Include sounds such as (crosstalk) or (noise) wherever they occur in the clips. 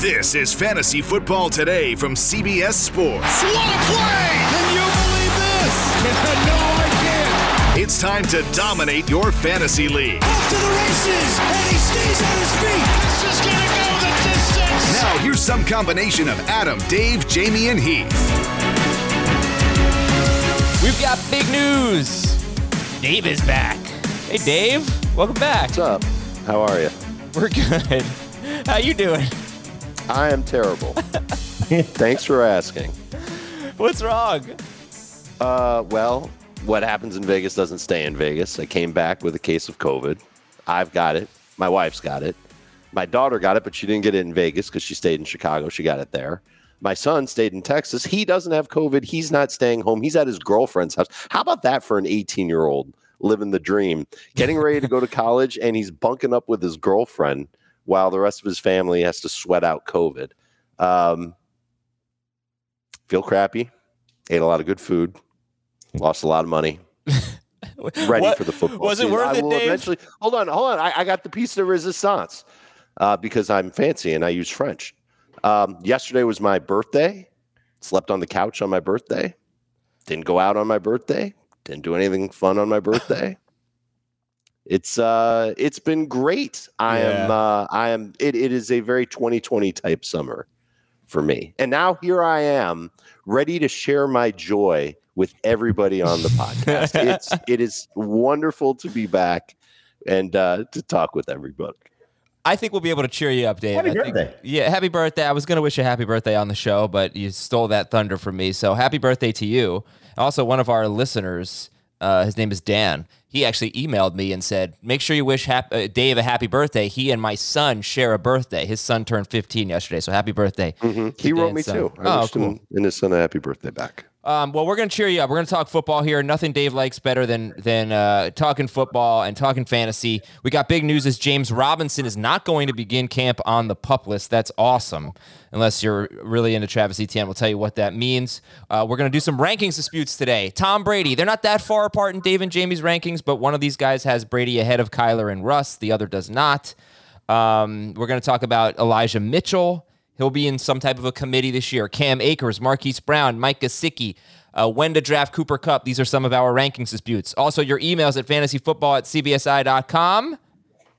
This is Fantasy Football Today from CBS Sports. What a play! Can you believe this? no, I can't. It's time to dominate your fantasy league. Off to the races, and he stays on his feet. This is gonna go the distance. Now, here's some combination of Adam, Dave, Jamie, and Heath. We've got big news. Dave is back. Hey, Dave. Welcome back. What's up? How are you? We're good. How you doing? I am terrible. Thanks for asking. What's wrong? Uh, well, what happens in Vegas doesn't stay in Vegas. I came back with a case of COVID. I've got it. My wife's got it. My daughter got it, but she didn't get it in Vegas because she stayed in Chicago. She got it there. My son stayed in Texas. He doesn't have COVID. He's not staying home. He's at his girlfriend's house. How about that for an 18 year old living the dream, getting ready to go to college, and he's bunking up with his girlfriend while the rest of his family has to sweat out COVID. Um, feel crappy. Ate a lot of good food. Lost a lot of money. (laughs) Ready What- for the football. was it season. worth I it, Dave? Eventually, hold on, hold on. I, I got the piece de resistance uh, because I'm fancy and I use French. Um, yesterday was my birthday. Slept on the couch on my birthday. Didn't go out on my birthday. Didn't do anything fun on my birthday. (laughs) It's uh it's been great. I am uh I am it, it is a very 2020 type summer for me. And now here I am ready to share my joy with everybody on the podcast. it's (laughs) it is wonderful to be back and uh to talk with everybody. I think we'll be able to cheer you up, Dave. Happy I think- birthday. yeah, happy birthday. I was going to wish you a happy birthday on the show, but you stole that thunder from me. So happy birthday to you. Also, one of our listeners, uh, his name is Dan. He actually emailed me and said, "Make sure you wish hap- uh, Dave a happy birthday. He and my son share a birthday. His son turned 15 yesterday, so happy birthday." Mhm. He wrote me son. too. I Oh, wished cool. him and his son a happy birthday back. Um, well, we're going to cheer you up. We're going to talk football here. Nothing Dave likes better than than uh, talking football and talking fantasy. We got big news: is James Robinson is not going to begin camp on the pup list. That's awesome. Unless you're really into Travis Etienne, we'll tell you what that means. Uh, we're going to do some rankings disputes today. Tom Brady. They're not that far apart in Dave and Jamie's rankings, but one of these guys has Brady ahead of Kyler and Russ. The other does not. Um, we're going to talk about Elijah Mitchell. He'll be in some type of a committee this year. Cam Akers, Marquise Brown, Mike Gesicki, uh, when to draft Cooper Kupp. These are some of our rankings disputes. Also, your emails at fantasyfootball at cbsi.com.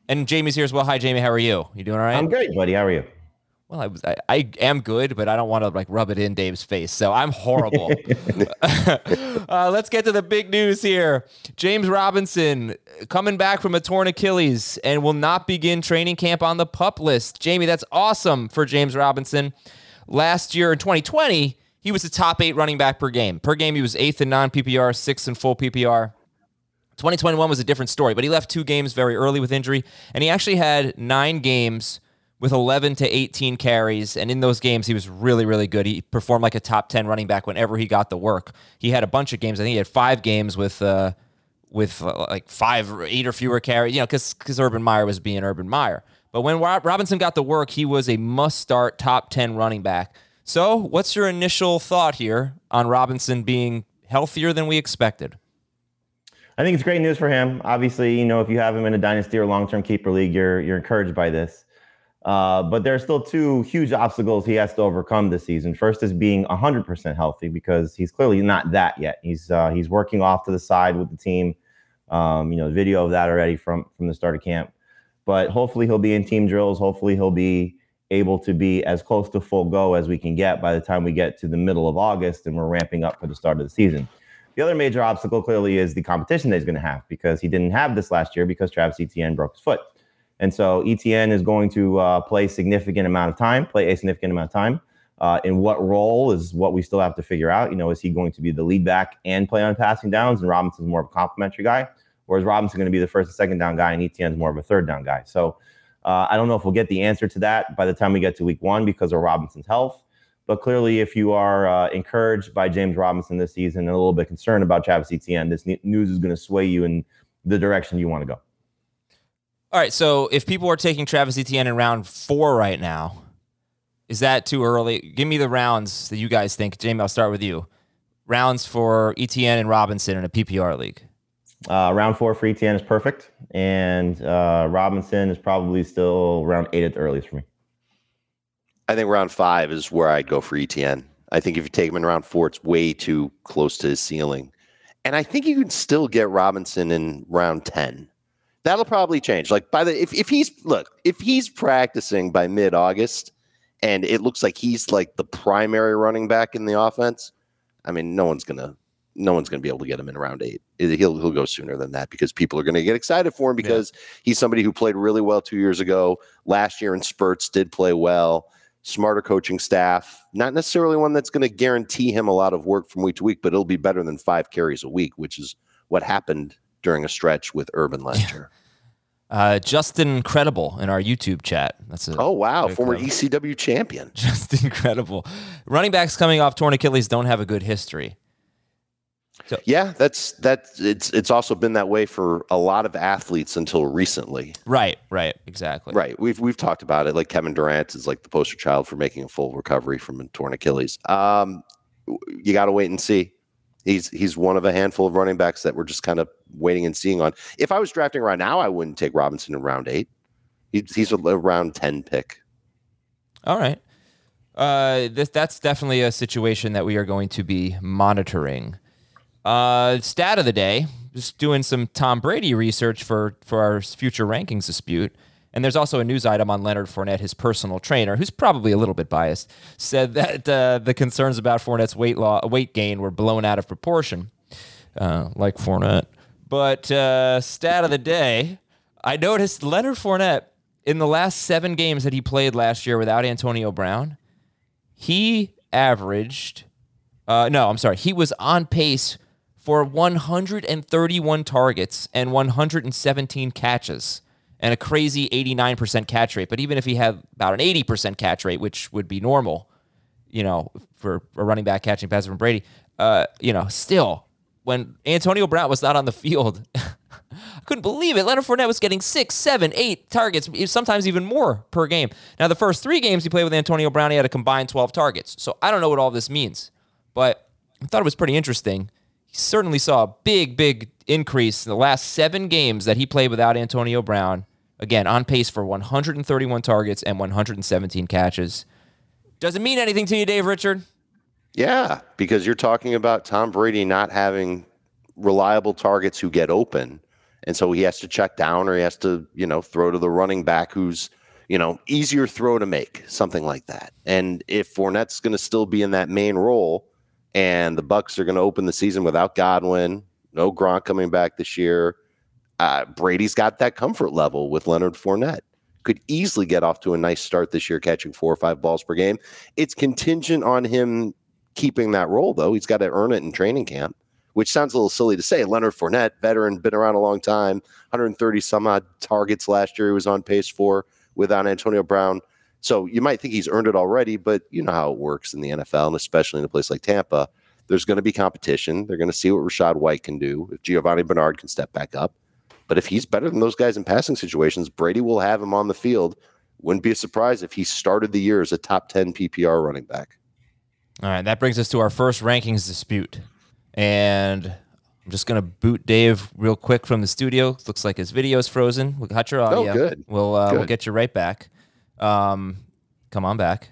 And Jamie's here as well. Hi, Jamie. How are you? You doing all right? I'm great, buddy. How are you? Well, I, was, I, I am good, but I don't want to like rub it in Dave's face. So I'm horrible. (laughs) (laughs) uh, let's get to the big news here. James Robinson coming back from a torn Achilles and will not begin training camp on the pup list. Jamie, that's awesome for James Robinson. Last year in 2020, he was the top eight running back per game. Per game, he was eighth in non PPR, sixth in full PPR. 2021 was a different story, but he left two games very early with injury, and he actually had nine games with 11 to 18 carries. And in those games, he was really, really good. He performed like a top 10 running back whenever he got the work. He had a bunch of games. I think he had five games with, uh, with uh, like five or eight or fewer carries, you know, because because Urban Meyer was being Urban Meyer. But when Robinson got the work, he was a must start top 10 running back. So, what's your initial thought here on Robinson being healthier than we expected? I think it's great news for him. Obviously, you know, if you have him in a dynasty or long-term keeper league, you're you're encouraged by this. Uh, but there are still two huge obstacles he has to overcome this season. First is being 100% healthy because he's clearly not that yet. He's uh, he's working off to the side with the team. Um, you know, video of that already from from the start of camp. But hopefully he'll be in team drills. Hopefully he'll be able to be as close to full go as we can get by the time we get to the middle of August and we're ramping up for the start of the season. The other major obstacle clearly is the competition that he's going to have because he didn't have this last year because Travis Etienne broke his foot. And so Etienne is going to uh, play significant amount of time, play a significant amount of time. Uh, in what role is what we still have to figure out. You know, is he going to be the lead back and play on passing downs? And Robinson's more of a complimentary guy, whereas Robinson going to be the first and second down guy, and Etienne's more of a third down guy. So uh, I don't know if we'll get the answer to that by the time we get to week one because of Robinson's health. But clearly, if you are uh, encouraged by James Robinson this season and a little bit concerned about Travis Etienne, this news is going to sway you in the direction you want to go. All right. So if people are taking Travis Etienne in round four right now, is that too early? Give me the rounds that you guys think. Jamie, I'll start with you. Rounds for Etienne and Robinson in a PPR league. Uh, round four for Etienne is perfect, and uh, Robinson is probably still round eight at the earliest for me. I think round five is where I'd go for Etienne. I think if you take him in round four, it's way too close to his ceiling. And I think you can still get Robinson in round 10. That'll probably change. Like by the if, if he's look, if he's practicing by mid August and it looks like he's like the primary running back in the offense, I mean, no one's gonna no one's gonna be able to get him in round eight. He'll he'll go sooner than that because people are gonna get excited for him because yeah. he's somebody who played really well two years ago. Last year in spurts did play well smarter coaching staff. Not necessarily one that's going to guarantee him a lot of work from week to week, but it'll be better than five carries a week, which is what happened during a stretch with Urban last year. (laughs) Uh, Justin Incredible in our YouTube chat. That's a oh wow, former ECW champion. (laughs) Just incredible. Running backs coming off torn Achilles don't have a good history. So, yeah, that's that. It's it's also been that way for a lot of athletes until recently. Right, right, exactly. Right. We've we've talked about it. Like Kevin Durant is like the poster child for making a full recovery from a torn Achilles. Um, you got to wait and see. He's he's one of a handful of running backs that we're just kind of waiting and seeing on. If I was drafting right now, I wouldn't take Robinson in round eight. He's, he's a round ten pick. All right. Uh, this that's definitely a situation that we are going to be monitoring. Uh, stat of the day, just doing some Tom Brady research for, for our future rankings dispute. And there's also a news item on Leonard Fournette, his personal trainer, who's probably a little bit biased, said that uh, the concerns about Fournette's weight law, weight gain were blown out of proportion, uh, like Fournette. But uh, stat of the day, I noticed Leonard Fournette in the last seven games that he played last year without Antonio Brown, he averaged. Uh, no, I'm sorry, he was on pace for 131 targets and 117 catches and a crazy 89% catch rate. But even if he had about an 80% catch rate, which would be normal, you know, for a running back catching passes from Brady, uh, you know, still, when Antonio Brown was not on the field, (laughs) I couldn't believe it. Leonard Fournette was getting six, seven, eight targets, sometimes even more per game. Now, the first three games he played with Antonio Brown, he had a combined 12 targets. So I don't know what all this means, but I thought it was pretty interesting he certainly saw a big, big increase in the last seven games that he played without Antonio Brown. Again, on pace for 131 targets and 117 catches. Does it mean anything to you, Dave Richard? Yeah, because you're talking about Tom Brady not having reliable targets who get open. And so he has to check down or he has to, you know, throw to the running back who's, you know, easier throw to make, something like that. And if Fournette's going to still be in that main role, and the Bucs are going to open the season without Godwin, no Gronk coming back this year. Uh, Brady's got that comfort level with Leonard Fournette. Could easily get off to a nice start this year, catching four or five balls per game. It's contingent on him keeping that role, though. He's got to earn it in training camp, which sounds a little silly to say. Leonard Fournette, veteran, been around a long time, 130 some odd targets last year. He was on pace for without Antonio Brown. So you might think he's earned it already, but you know how it works in the NFL, and especially in a place like Tampa. There's going to be competition. They're going to see what Rachaad White can do if Giovani Bernard can step back up. But if he's better than those guys in passing situations, Brady will have him on the field. Wouldn't be a surprise if he started the year as a top 10 PPR running back. All right, that brings us to our first rankings dispute. And I'm just going to boot Dave real quick from the studio. Looks like his video is frozen. We got your audio. Oh, good. We'll, uh, good. we'll get you right back. Um, come on back.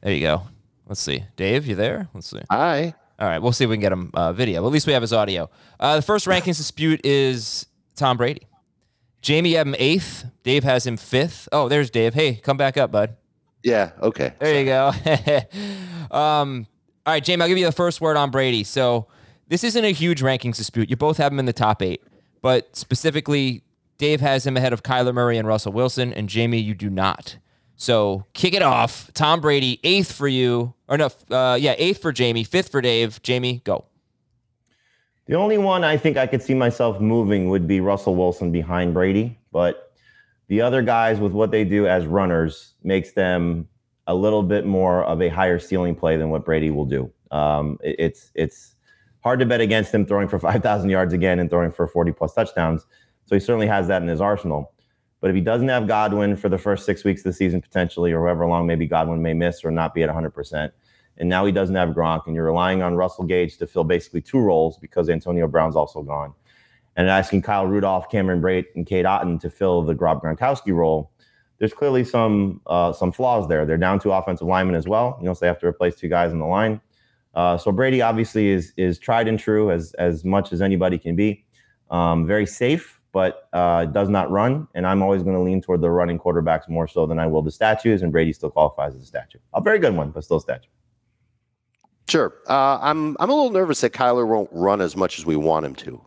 There you go. Let's see. Dave, you there? Let's see. Hi. All right. We'll see if we can get him uh, video. Well, at least we have his audio. Uh, the first rankings dispute is Tom Brady. Jamie had him eighth. Dave has him fifth. Oh, there's Dave. Hey, come back up, bud. Yeah. Okay. There you go. (laughs) um, all right, Jamie, I'll give you the first word on Brady. So this isn't a huge rankings dispute. You both have him in the top eight, but specifically, Dave has him ahead of Kyler Murray and Russell Wilson, and Jamie, you do not. So kick it off. Tom Brady, eighth for you. Or no, uh, yeah, eighth for Jamie, fifth for Dave. Jamie, go. The only one I think I could see myself moving would be Russell Wilson behind Brady, but the other guys with what they do as runners makes them a little bit more of a higher ceiling play than what Brady will do. Um, it, it's it's hard to bet against him throwing for (laughs) 5,000 yards again and throwing for 40 plus touchdowns. So he certainly has that in his arsenal. But if he doesn't have Godwin for the first six weeks of the season, potentially, or however long maybe Godwin may miss or not be at 100%, and now he doesn't have Gronk, and you're relying on Russell Gage to fill basically two roles because Antonio Brown's also gone, and asking Kyle Rudolph, Cameron Brate, and Cade Otton to fill the Rob Gronkowski role, there's clearly some uh, some flaws there. They're down to offensive linemen as well. You know, so they have to replace two guys on the line. Uh, so Brady obviously is is tried and true as as much as anybody can be. Um, very safe, but uh, does not run. And I'm always going to lean toward the running quarterbacks more so than I will the statues. And Brady still qualifies as a statue. A very good one, but still a statue. Sure. Uh, I'm I'm a little nervous that Kyler won't run as much as we want him to.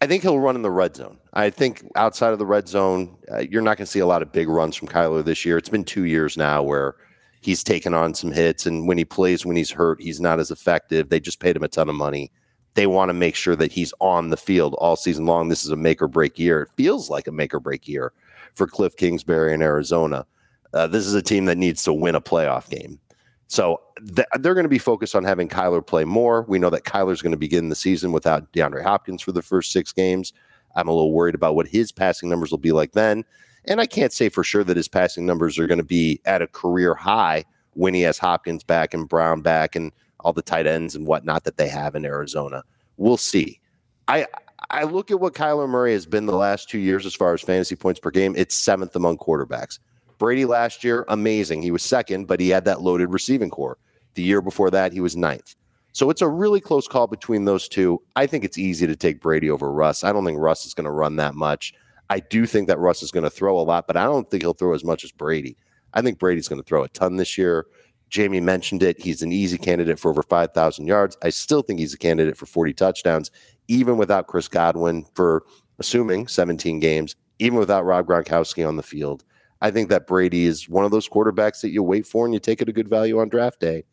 I think he'll run in the red zone. I think outside of the red zone, uh, you're not going to see a lot of big runs from Kyler this year. It's been two years now where he's taken on some hits, and when he plays, when he's hurt, he's not as effective. They just paid him a ton of money. They want to make sure that he's on the field all season long. This is a make or break year. It feels like a make or break year for Cliff Kingsbury in Arizona. Uh, this is a team that needs to win a playoff game. So th- they're going to be focused on having Kyler play more. We know that Kyler's going to begin the season without DeAndre Hopkins for the first six games. I'm a little worried about what his passing numbers will be like then. And I can't say for sure that his passing numbers are going to be at a career high when he has Hopkins back and Brown back and all the tight ends and whatnot that they have in Arizona. We'll see. I I look at what Kyler Murray has been the last two years as far as fantasy points per game. It's seventh among quarterbacks. Brady last year, amazing. He was second, but he had that loaded receiving corps. The year before that, he was ninth. So it's a really close call between those two. I think it's easy to take Brady over Russ. I don't think Russ is going to run that much. I do think that Russ is going to throw a lot, but I don't think he'll throw as much as Brady. I think Brady's going to throw a ton this year. Jamie mentioned it. He's an easy candidate for over 5,000 yards. I still think he's a candidate for 40 touchdowns, even without Chris Godwin for assuming 17 games, even without Rob Gronkowski on the field. I think that Brady is one of those quarterbacks that you wait for and you take it a good value on draft day.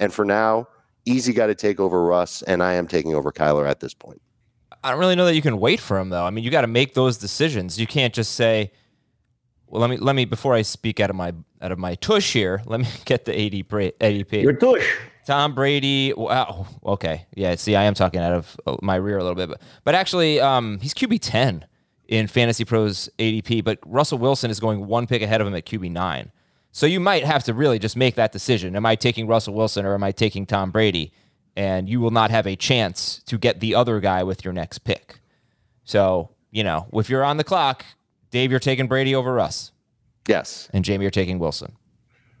And for now, easy got to take over Russ, and I am taking over Kyler at this point. I don't really know that you can wait for him though. I mean, you got to make those decisions. You can't just say, "Well, let me let me before I speak out of my out of my tush here. (laughs) Let me get the ADP. ADP. Your tush. Tom Brady. Wow. Okay. Yeah. See, I am talking out of uh, my rear a little bit, but but actually, um, he's QB ten in Fantasy Pros ADP, but Russell Wilson is going one pick ahead of him at QB nine. So you might have to really just make that decision. Am I taking Russell Wilson or am I taking Tom Brady? And you will not have a chance to get the other guy with your next pick. So, you know, if you're on the clock, Dave, you're taking Brady over Russ. Yes. And Jamie, you're taking Wilson.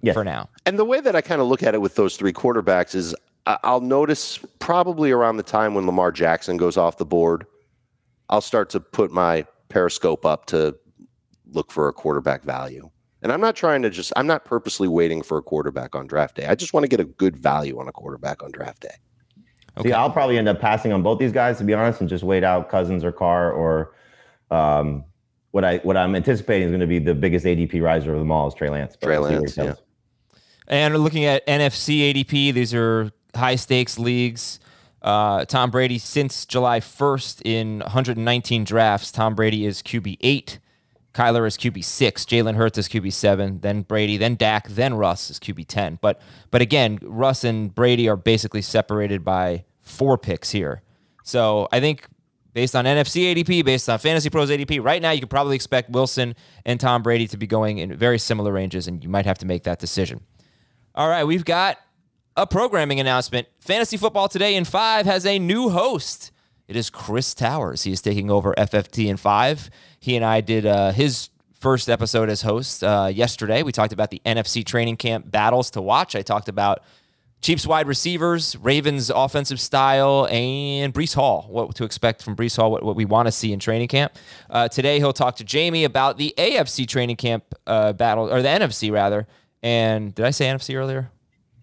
Yes. For now. And the way that I kind of look at it with those three quarterbacks is I- I'll notice probably around the time when Lamar Jackson goes off the board, I'll start to put my periscope up to look for a quarterback value. And I'm not trying to just, I'm not purposely waiting for a quarterback on draft day. I just want to get a good value on a quarterback on draft day. See, I'll probably end up passing on both these guys to be honest, and just wait out Cousins or Carr or um, what I what I'm anticipating is going to be the biggest ADP riser of them all is Trey Lance. Trey we'll see where Lance, he goes. And looking at NFFC ADP, these are high stakes leagues. Uh, Tom Brady, since July 1st in 119 drafts, Tom Brady is QB 8. Kyler is QB 6. Jalen Hurts is QB 7. Then Brady, then Dak, then Russ is QB 10. But, but again, Russ and Brady are basically separated by four picks here. So I think based on NFFC ADP, based on Fantasy Pros ADP, right now you could probably expect Wilson and Tom Brady to be going in very similar ranges, and you might have to make that decision. All right, we've got a programming announcement. Fantasy Football Today in 5 has a new host. It is Chris Towers. He is taking over FFT in 5. He and I did uh, his first episode as host uh, yesterday. We talked about the NFC training camp battles to watch. I talked about Chiefs wide receivers, Ravens offensive style, and Breece Hall. What to expect from Breece Hall, what, what we want to see in training camp. Uh, today, he'll talk to Jamie about the AFC training camp uh, battle, or the NFC rather. And did I say NFC earlier?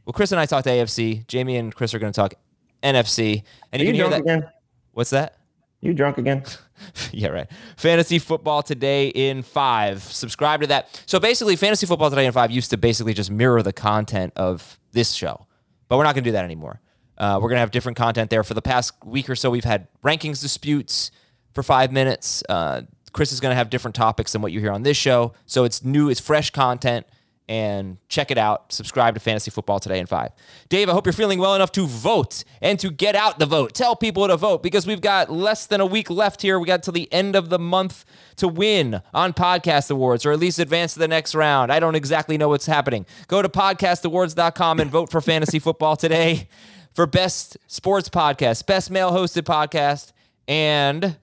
Well, Chris and I talked AFC. Jamie and Chris are going to talk NFC. And Are you you can hear drunk that. again? What's that? You drunk again? (laughs) yeah, right. Fantasy football today in five. Subscribe to that. So basically, fantasy football today in five used to basically just mirror the content of this show, but we're not going to do that anymore. Uh, we're going to have different content there. For the past week or so, we've had rankings disputes for five minutes. Uh, Chris is going to have different topics than what you hear on this show. So it's new, it's fresh content and check it out. Subscribe to Fantasy Football Today in 5. Dave, I hope you're feeling well enough to vote and to get out the vote. Tell people to vote because we've got less than a week left here. We got till the end of the month to win on Podcast Awards or at least advance to the next round. I don't exactly know what's happening. Go to podcastawards.com and vote for Fantasy Football Today for best sports podcast, best male hosted podcast, and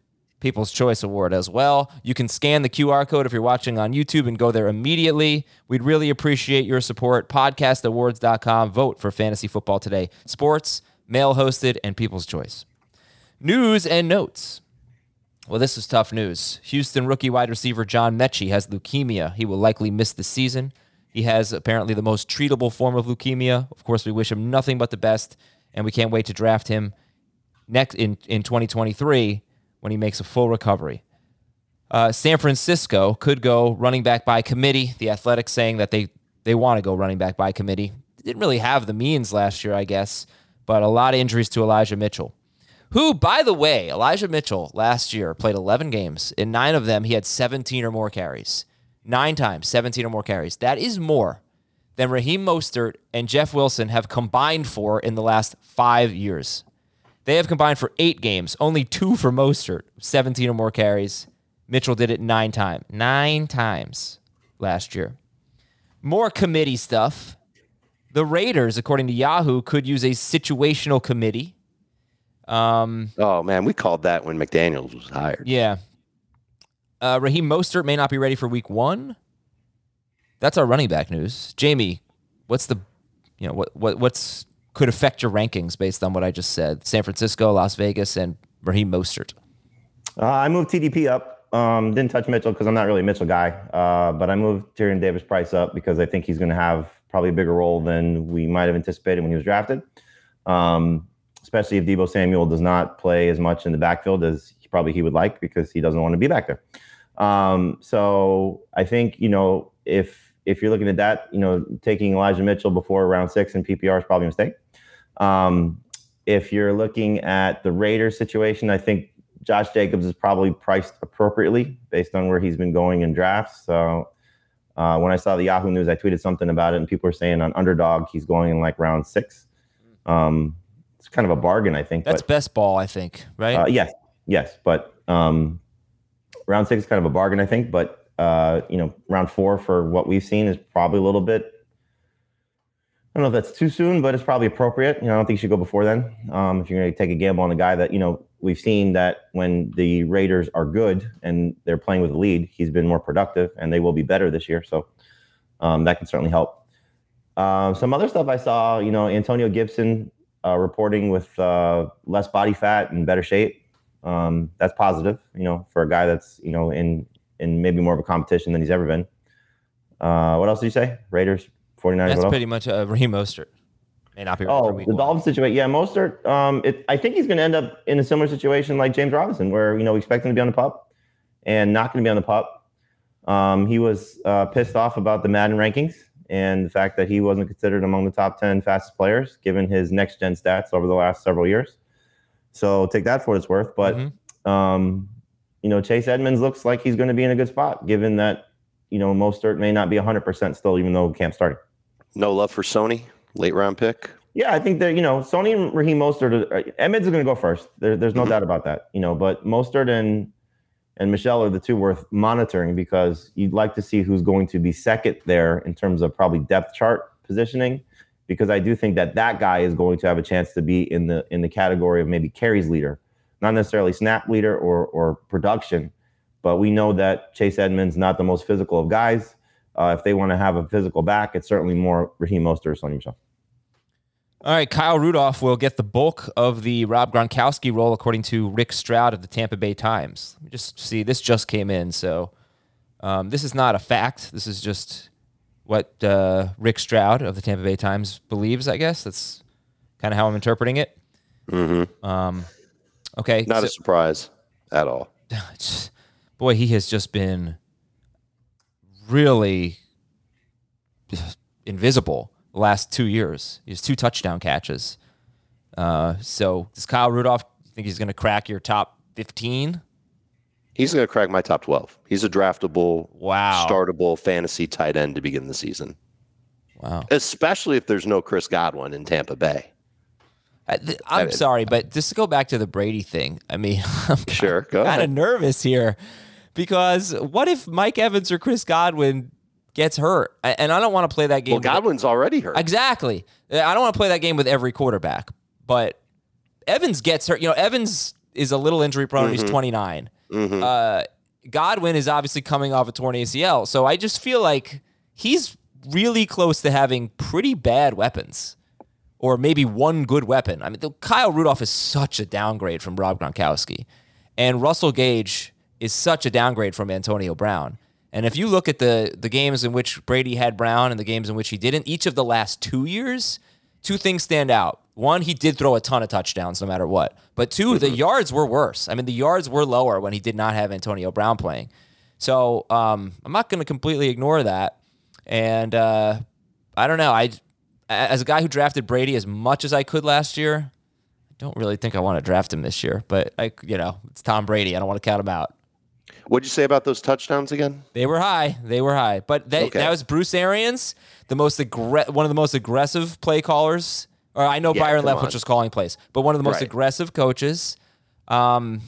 People's Choice Award as well. You can scan the QR code if you're watching on YouTube and go there immediately. We'd really appreciate your support. Podcastawards.com. Vote for Fantasy Football Today. Sports, male hosted, and People's Choice. News and notes. Well, this is tough news. Houston rookie wide receiver John Metchie has leukemia. He will likely miss the season. He has apparently the most treatable form of leukemia. Of course, we wish him nothing but the best, and we can't wait to draft him next in, in 2023 when he makes a full recovery. Uh, San Francisco could go running back by committee. The Athletics saying that they they want to go running back by committee. Didn't really have the means last year, I guess, but a lot of injuries to Elijah Mitchell, who, by the way, Elijah Mitchell last year played 11 games. In nine of them, he had 17 or more carries. Nine times, 17 or more carries. That is more than Raheem Mostert and Jeff Wilson have combined for in the last five years. They have combined for eight games, only two for Mostert, 17 or more carries. Mitchell did it nine times. Nine times last year. More committee stuff. The Raiders, according to Yahoo, could use a situational committee. Um, oh, man, we called that when McDaniels was hired. Yeah. Uh, Raheem Mostert may not be ready for week one. That's our running back news. Jamie, what's the, you know, what, what what's could affect your rankings based on what I just said. San Francisco, Las Vegas, and Raheem Mostert. Uh, I moved TDP up. Um, didn't touch Mitchell because I'm not really a Mitchell guy. Uh, but I moved Tyrion Davis Price up because I think he's going to have probably a bigger role than we might have anticipated when he was drafted. Um, especially if Deebo Samuel does not play as much in the backfield as he, probably he would like because he doesn't want to be back there. Um, so I think you know if if you're looking at that, you know, taking Elijah Mitchell before round six in PPR is probably a mistake. Um, if you're looking at the Raiders situation, I think Josh Jacobs is probably priced appropriately based on where he's been going in drafts. So uh, when I saw the Yahoo News, I tweeted something about it, and people were saying on underdog he's going in like round six. Um, it's kind of a bargain, I think. That's but, best ball, I think, right? Uh, yes, yes, but um, round six is kind of a bargain, I think. But uh, you know, round four for what we've seen is probably a little bit I don't know if that's too soon, but it's probably appropriate. You know, I don't think you should go before then. Um, if you're going to take a gamble on a guy that you know we've seen that when the Raiders are good and they're playing with a lead, he's been more productive, and they will be better this year. So um, that can certainly help. Uh, some other stuff I saw, you know, Antonio Gibson uh, reporting with uh, less body fat and better shape. Um, that's positive, you know, for a guy that's you know in in maybe more of a competition than he's ever been. Uh, what else did you say? Raiders 49ers. That's pretty much uh, Raheem Mostert. May not be oh, the Dolphins situation. Yeah, Mostert. Um, it, I think he's going to end up in a similar situation like James Robinson, where you know we expect him to be on the pup and not going to be on the pup. Um, he was uh, pissed off about the Madden rankings and the fact that he wasn't considered among the top 10 fastest players given his next gen stats over the last several years. So take that for what it's worth. But, mm-hmm. um, you know, Chase Edmonds looks like he's going to be in a good spot given that, you know, Mostert may not be 100% still, even though camp started. No love for Sony, late round pick. Yeah, I think that you know Sony and Raheem Mostert. Uh, Edmonds is going to go first. There, there's no mm-hmm. doubt about that. You know, but Mostert and and Michel are the two worth monitoring because you'd like to see who's going to be second there in terms of probably depth chart positioning. Because I do think that that guy is going to have a chance to be in the in the category of maybe carries leader, not necessarily snap leader or or production. But we know that Chase Edmonds not the most physical of guys. Uh, if they want to have a physical back, it's certainly more Raheem Mostert or Sony Michel. All right, Kyle Rudolph will get the bulk of the Rob Gronkowski role, according to Rick Stroud of the Tampa Bay Times. Let me just see, this just came in, so um, this is not a fact. This is just what uh, Rick Stroud of the Tampa Bay Times believes. I guess that's kind of how I'm interpreting it. Mm-hmm. Um, okay, not so, a surprise at all. (laughs) Boy, he has just been really invisible the last two years. He has two touchdown catches. Uh, so does Kyle Rudolph think he's going to crack your top 15? He's going to crack my top 12. He's a draftable, Wow. startable fantasy tight end to begin the season, Wow. especially if there's no Chris Godwin in Tampa Bay. I, th- I'm I- sorry, but just to go back to the Brady thing, I mean, (laughs) I'm Sure, kind of nervous here because what if Mike Evans or Chris Godwin gets hurt? And I don't want to play that game. Well, Godwin's already hurt. Exactly. I don't want to play that game with every quarterback, but Evans gets hurt. You know, Evans is a little injury prone. Mm-hmm. He's 29. Uh, Godwin is obviously coming off a torn ACL. So I just feel like he's really close to having pretty bad weapons or maybe one good weapon. I mean, Kyle Rudolph is such a downgrade from Rob Gronkowski, and Russell Gage is such a downgrade from Antonio Brown. And if you look at the the games in which Brady had Brown and the games in which he didn't, each of the last two years, two things stand out. One, he did throw a ton of touchdowns no matter what. But 2 the yards were worse. I mean, the yards were lower when he did not have Antonio Brown playing. So um, I'm not going to completely ignore that. And uh, I don't know. I, as a guy who drafted Brady as much as I could last year, I don't really think I want to draft him this year. But I, you know, it's Tom Brady. I don't want to count him out. What'd you say about those touchdowns again? They were high. They were high. But that, Okay. that was Bruce Arians, the most aggre- one of the most aggressive play callers. Or I know Yeah, Byron Leftwich was calling plays, but one of the most Right. aggressive coaches. Um,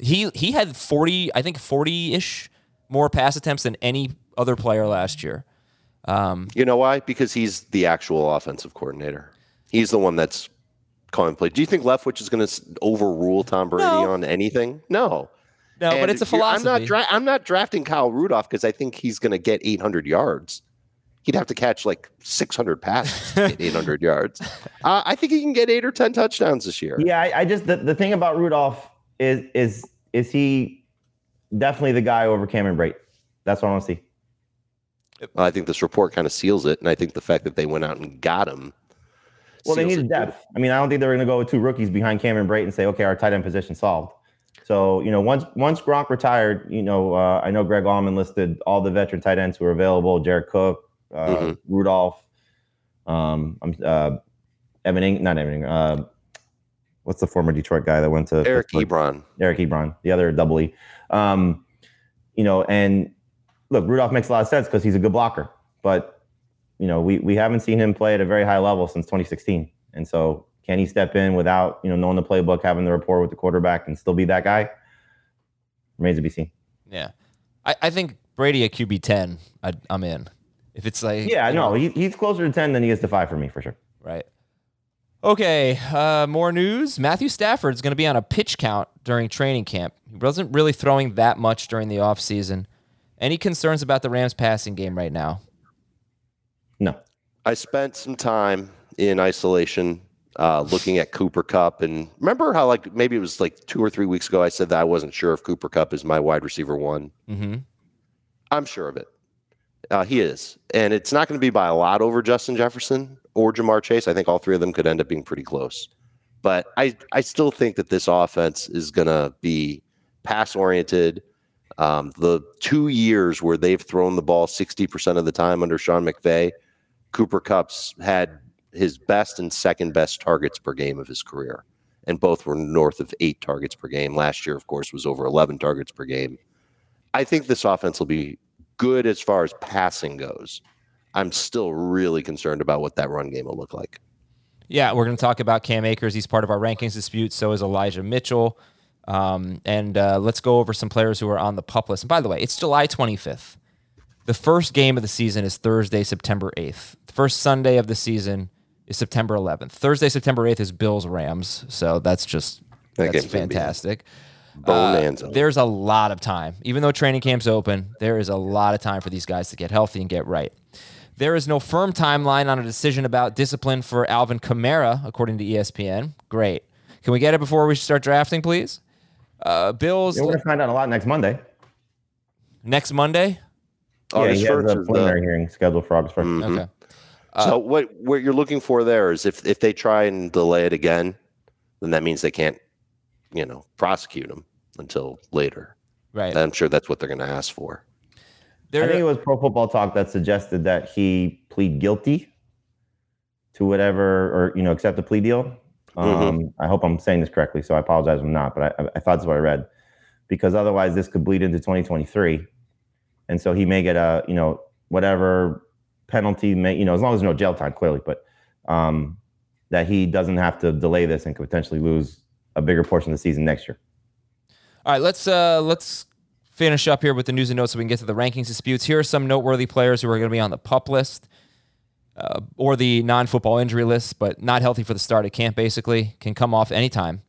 he he had forty, I think forty ish more pass attempts than any other player last year. You know why? Because he's the actual offensive coordinator. He's the one that's calling play. Do you think Leftwich is going to overrule Tom Brady No. on anything? No. No, but it's a you're- philosophy. I'm not, dra- I'm not drafting Kyle Rudolph because I think he's going to get 800 yards. He'd have to catch like 600 passes to get 800 (laughs) yards. Uh, I think he can get eight or 10 touchdowns this year. Yeah, I, I just the, the thing about Rudolph is is is he definitely the guy over Cameron Brate. That's what I want to see. Well, I think this report kind of seals it. And I think the fact that they went out and got him. Well, they seals needed it. depth. I mean, I don't think they're going to go with two rookies behind Cameron Brate and say, okay, our tight end position solved. So, you know, once once Gronk retired, you know, uh, I know Greg Auman listed all the veteran tight ends who are available: Jared Cook, uh, Mhm. Rudolph, um, I'm uh, Evan, Ing- not Evan, Ing- uh, what's the former Detroit guy that went to Eric Pittsburgh? Ebron. Eric Ebron, the other double E. Um, you know, and look, Rudolph makes a lot of sense because he's a good blocker, but you know, we we haven't seen him play at a very high level since 2016, and so can he step in without you know knowing the playbook, having the rapport with the quarterback, and still be that guy? Remains to be seen. yeah, I, I think Brady at QB ten. I, I'm in. If it's like Yeah, you no, know, he, he's closer to 10 than he is to five for me for sure. Right. Okay, uh, more news. Matthew Stafford's going to be on a pitch count during training camp. He wasn't really throwing that much during the offseason. Any concerns about the Rams passing game right now? No, I spent some time in isolation uh, looking at Cooper Kupp. And remember how, like, maybe it was like two or three weeks ago, I said that I wasn't sure if Cooper Kupp is my wide receiver one. Mm-hmm. I'm sure of it. Uh, he is. And it's not going to be by a lot over Justin Jefferson or Ja'Marr Chase. I think all three of them could end up being pretty close. But I, I still think that this offense is going to be pass oriented. Um, the two years where they've thrown the ball 60% of the time under Sean McVay, Cooper Kupp's had his best and second best targets per game of his career. And both were north of eight targets per game. Last year, of course, was over 11 targets per game. I think this offense will be good as far as passing goes. I'm still really concerned about what that run game will look like. Yeah, we're going to talk about Cam Akers. He's part of our rankings dispute. So is Elijah Mitchell. Um, and uh, let's go over some players who are on the pup list. And by the way, it's July 25th. The first game of the season is Thursday, September 8th. The first Sunday of the season is September 11th. Thursday, September 8th is Bills Rams. So that's just That that's game's gonna be fantastic. Uh, there's a lot of time. Even though training camp's open, there is a lot of time for these guys to get healthy and get right. There is no firm timeline on a decision about discipline for Alvin Kamara, according to ESPN. Great. Can we get it before we start drafting, please? Uh, Bills Yeah, we're going to find out a lot next Monday. next Monday. yeah, he has a preliminary the, hearing scheduled for August 1st. Mhm. Okay. So what what you're looking for there is if if they try and delay it again, then that means they can't, you know, prosecute him until later. Right. I'm sure that's what they're going to ask for. There, I think it was Pro Football Talk that suggested that he plead guilty to whatever, or you know, accept a plea deal. Um, I hope I'm saying this correctly, so I apologize if I'm not, but I, I thought that's what I read. Because otherwise, this could bleed into 2023, and so he may get a you know whatever penalty, you know as long as there's no jail time, clearly, but um, that he doesn't have to delay this and could potentially lose a bigger portion of the season next year. All right, let's uh let's finish up here with the news and notes so we can get to the rankings disputes. Here are some noteworthy players who are going to be on the pup list uh, or the non-football injury list, but not healthy for the start of camp. Basically, can come off anytime.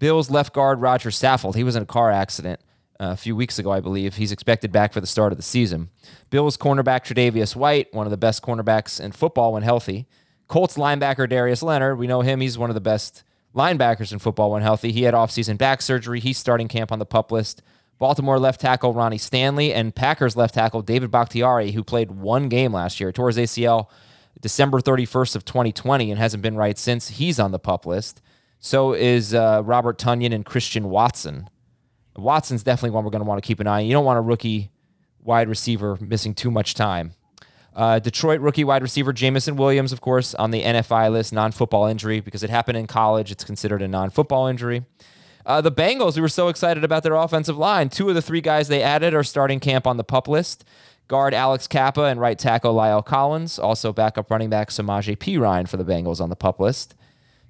Bills left guard Roger Saffold. He was in a car accident a few weeks ago, I believe. He's expected back for the start of the season. Bills cornerback Tre'Davious White, one of the best cornerbacks in football when healthy. Colts linebacker Darius Leonard. We know him. He's one of the best linebackers in football when healthy. He had offseason back surgery. He's starting camp on the pup list. Baltimore left tackle Ronnie Stanley and Packers left tackle David Bakhtiari, who played one game last year, tore his ACL December 31st of 2020 and hasn't been right since. He's on the pup list. So is uh, Robert Tonyan and Christian Watson. Watson's definitely one we're going to want to keep an eye on. You don't want a rookie wide receiver missing too much time. Uh, Detroit rookie wide receiver Jameson Williams, of course, on the NFI list, non football injury, because it happened in college. It's considered a non football injury. Uh, the Bengals, we were so excited about their offensive line. Two of the three guys they added are starting camp on the pup list. Guard Alex Cappa and right tackle La'el Collins. Also backup running back Samaje Perine for the Bengals on the pup list.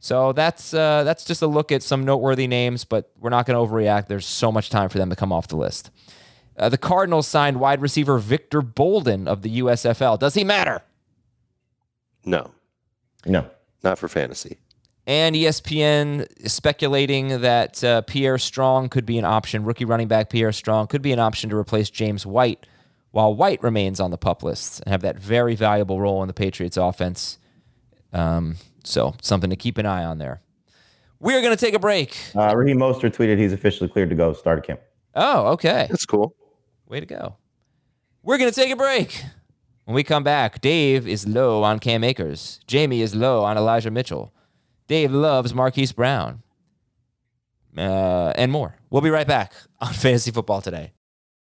So that's uh, that's just a look at some noteworthy names, but we're not going to overreact. There's so much time for them to come off the list. Uh, the Cardinals signed wide receiver Victor Bolden of the USFL. Does he matter? No, No. not for fantasy. And ESPN speculating that uh, Pierre Strong could be an option. Rookie running back Pierre Strong could be an option to replace James White, while White remains on the pup list and have that very valuable role in the Patriots offense. Um, so something to keep an eye on there. We are going to take a break. Uh, Raheem Mostert tweeted he's officially cleared to go start a camp. Oh, okay. That's cool. Way to go. We're going to take a break. When we come back, Dave is low on Cam Akers. Jamie is low on Elijah Mitchell. Dave loves Marquise Brown. Uh, and more. We'll be right back on (laughs) Fantasy Football Today.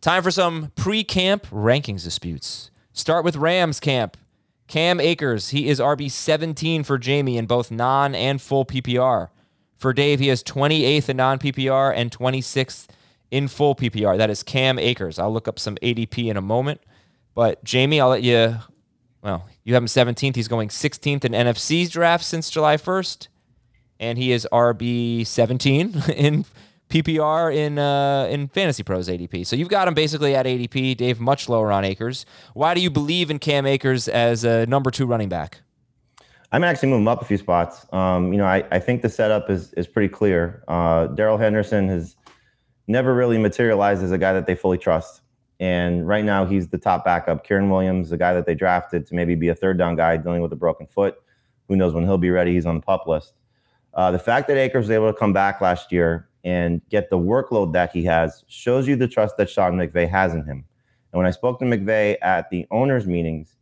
Time for some pre camp rankings disputes. Start with Rams camp. Cam Akers, he is RB 17 for Jamie in both non and full PPR. For Dave, he is 28th in non PPR and 26th in full PPR. That is Cam Akers. I'll look up some ADP in a moment. But Jamie, I'll let you. Well, you have him 17th. He's going 16th in NFFC's draft since July 1st. And he is RB 17 (laughs) in PPR in uh, in Fantasy Pros ADP. So you've got him basically at ADP. Dave much lower on Akers. Why do you believe in Cam Akers as a number two running back? I'm actually moving up a few spots. Um, you know, I, I think the setup is is pretty clear. Uh, Darrell Henderson has never really materialized as a guy that they fully trust. And right now, he's the top backup. Kyren Williams, the guy that they drafted to maybe be a third down guy dealing with a broken foot. Who knows when he'll be ready? He's on the pup list. Uh, the fact that Akers was able to come back last year and get the workload that he has shows you the trust that Sean McVay has in him. And when I spoke to McVay at the owners' meetings,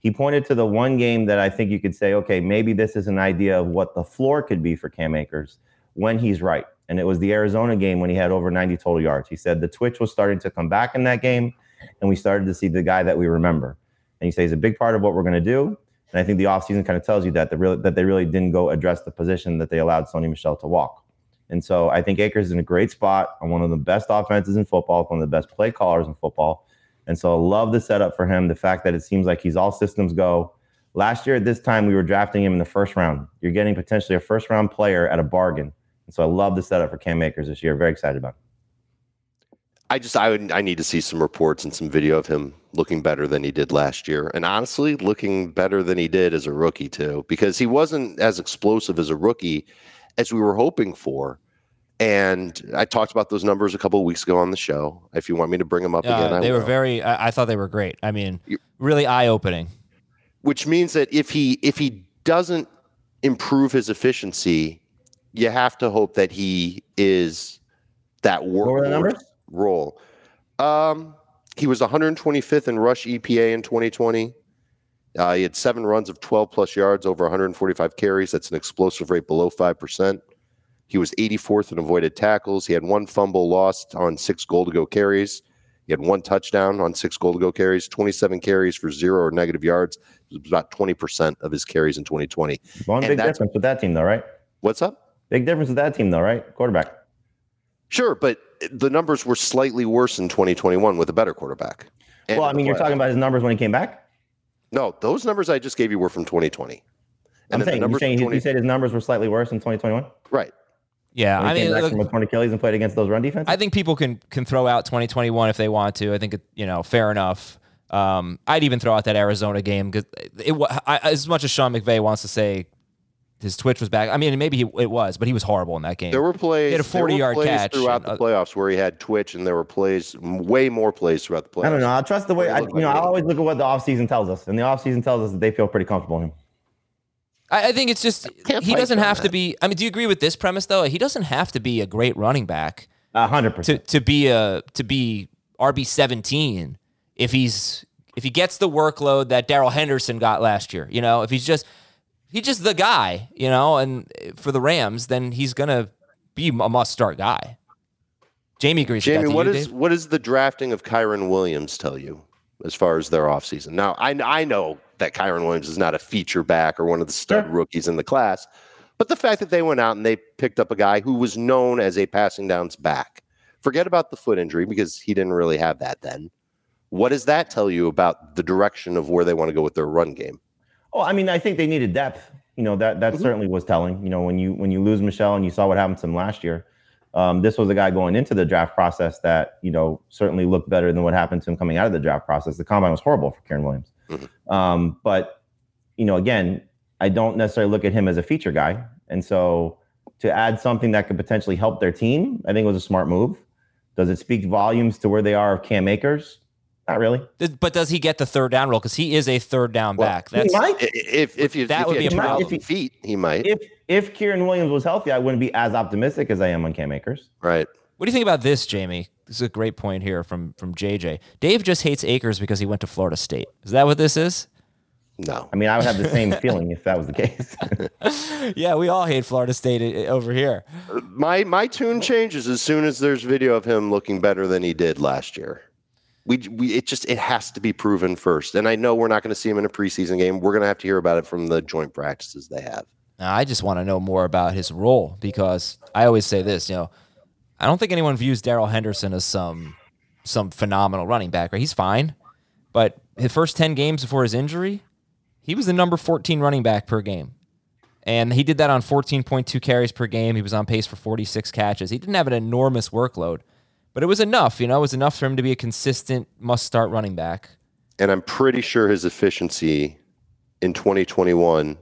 he pointed to the one game that I think you could say, okay, maybe this is an idea of what the floor could be for Cam Akers when he's right. and it was the Arizona game when he had over 90 total yards. He said the twitch was starting to come back in that game, and we started to see the guy that we remember. And he says a big part of what we're going to do. And I think the offseason kind of tells you that the real, that they really didn't go address the position that they allowed Sony Michel to walk. And so I think Akers is in a great spot on one of the best offenses in football, one of the best play callers in football. And so I love the setup for him. The fact that it seems like he's all systems go. Last year at this time, we were drafting him in the first round. You're getting potentially a first round player at a bargain. And so I love the setup for Cam Akers this year. Very excited about it. I just I would I need to see some reports and some video of him looking better than he did last year, and honestly, looking better than he did as a rookie too, because he wasn't as explosive as a rookie as we were hoping for. And I talked about those numbers a couple of weeks ago on the show. If you want me to bring them up Uh, again, I they were very. I, I thought they were great. I mean, You- really eye opening. which means that if he if he doesn't improve his efficiency, you have to hope that he is that were the workhorse role. Um, he was 125th in rush EPA in 2020. Uh, he had seven runs of 12 plus yards over 145 carries. That's an explosive rate below five percent. He was 84th in avoided tackles. He had one fumble lost on six goal to go carries. He had one touchdown on six goal to go carries, 27 carries for zero or negative yards. It was about 20% of his carries in 2020. One And big difference with that team, though, right? What's up? Big difference with that team, though, right? Quarterback. Sure, but the numbers were slightly worse in 2021 with a better quarterback. Well, I mean, you're talking about his numbers when he came back. No, those numbers I just gave you were from 2020. I'm then the saying, you numbers saying from you said his numbers were slightly worse in 2021. right. Yeah, I came mean, back look, from a torn Achilles and played against those run defenses. I think people can can throw out 2021 if they want to. I think it, you know, fair enough. Um, I'd even throw out that Arizona game because it, wa- I, as much as Sean McVay wants to say his twitch was back. I mean, maybe he, it was, but he was horrible in that game. There were plays. He had a 40-yard plays catch throughout and, the playoffs where he had twitch, and there were plays, way more plays throughout the playoffs. I don't know. I trust the way I, you looked know. I always look at what the offseason tells us, and the offseason tells us that they feel pretty comfortable in him. I, I think it's just he doesn't on have to be. I mean, do you agree with this premise though? He doesn't have to be a great running back A hundred percent to be a to be RB seventeen if he's if he gets the workload that Darrell Henderson got last year. You know, if he's just he's just the guy. You know, and for the Rams, then he's gonna be a must start guy. Jamie agrees. Jamie, what you, is Dave? what does the drafting of Kyren Williams tell you as far as their offseason? Now, I I know that Kyren Williams is not a feature back or one of the stud Sure. rookies in the class, but the fact that they went out and they picked up a guy who was known as a passing downs back. Forget about the foot injury because he didn't really have that then. What does that tell you about the direction of where they want to go with their run game? Oh, I mean, I think they needed depth. You know that that certainly was telling. You know, when you when you lose Michel and you saw what happened to him last year, um, this was a guy going into the draft process that you know certainly looked better than what happened to him coming out of the draft process. The combine was horrible for Kyren Williams, um, but you know, again, I don't necessarily look at him as a feature guy, and so to add something that could potentially help their team, I think was a smart move. Does it speak volumes to where they are of Cam Akers? Not really. But does he get the third down role? Because he is a third down Well, back. He That's might. I- If if you That if would he be a problem. 12 feet, he might. if if Kyren Williams was healthy, I wouldn't be as optimistic as I am on Cam Akers. right. What do you think about this, Jamie? This is a great point here from from JJ. Dave just hates Akers because he went to Florida State. Is that what this is? No. I mean, I would have the same (laughs) feeling if that was the case. (laughs) Yeah, we all hate Florida State uh, over here. my my tune changes as soon as there's video of him looking better than he did last year. We, we it just it has to be proven first. And I know we're not going to see him in a preseason game. We're going to have to hear about it from the joint practices they have. Now, I just want to know more about his role because I always say this. You know, I don't think anyone views Darrell Henderson as some some phenomenal running back. Right? He's fine, but his first ten games before his injury, he was the number fourteen running back per game. And he did that on 14.2 carries per game. He was on pace for 46 catches. He didn't have an enormous workload, but it was enough. You know, it was enough for him to be a consistent must start running back. And I'm pretty sure his efficiency in 2021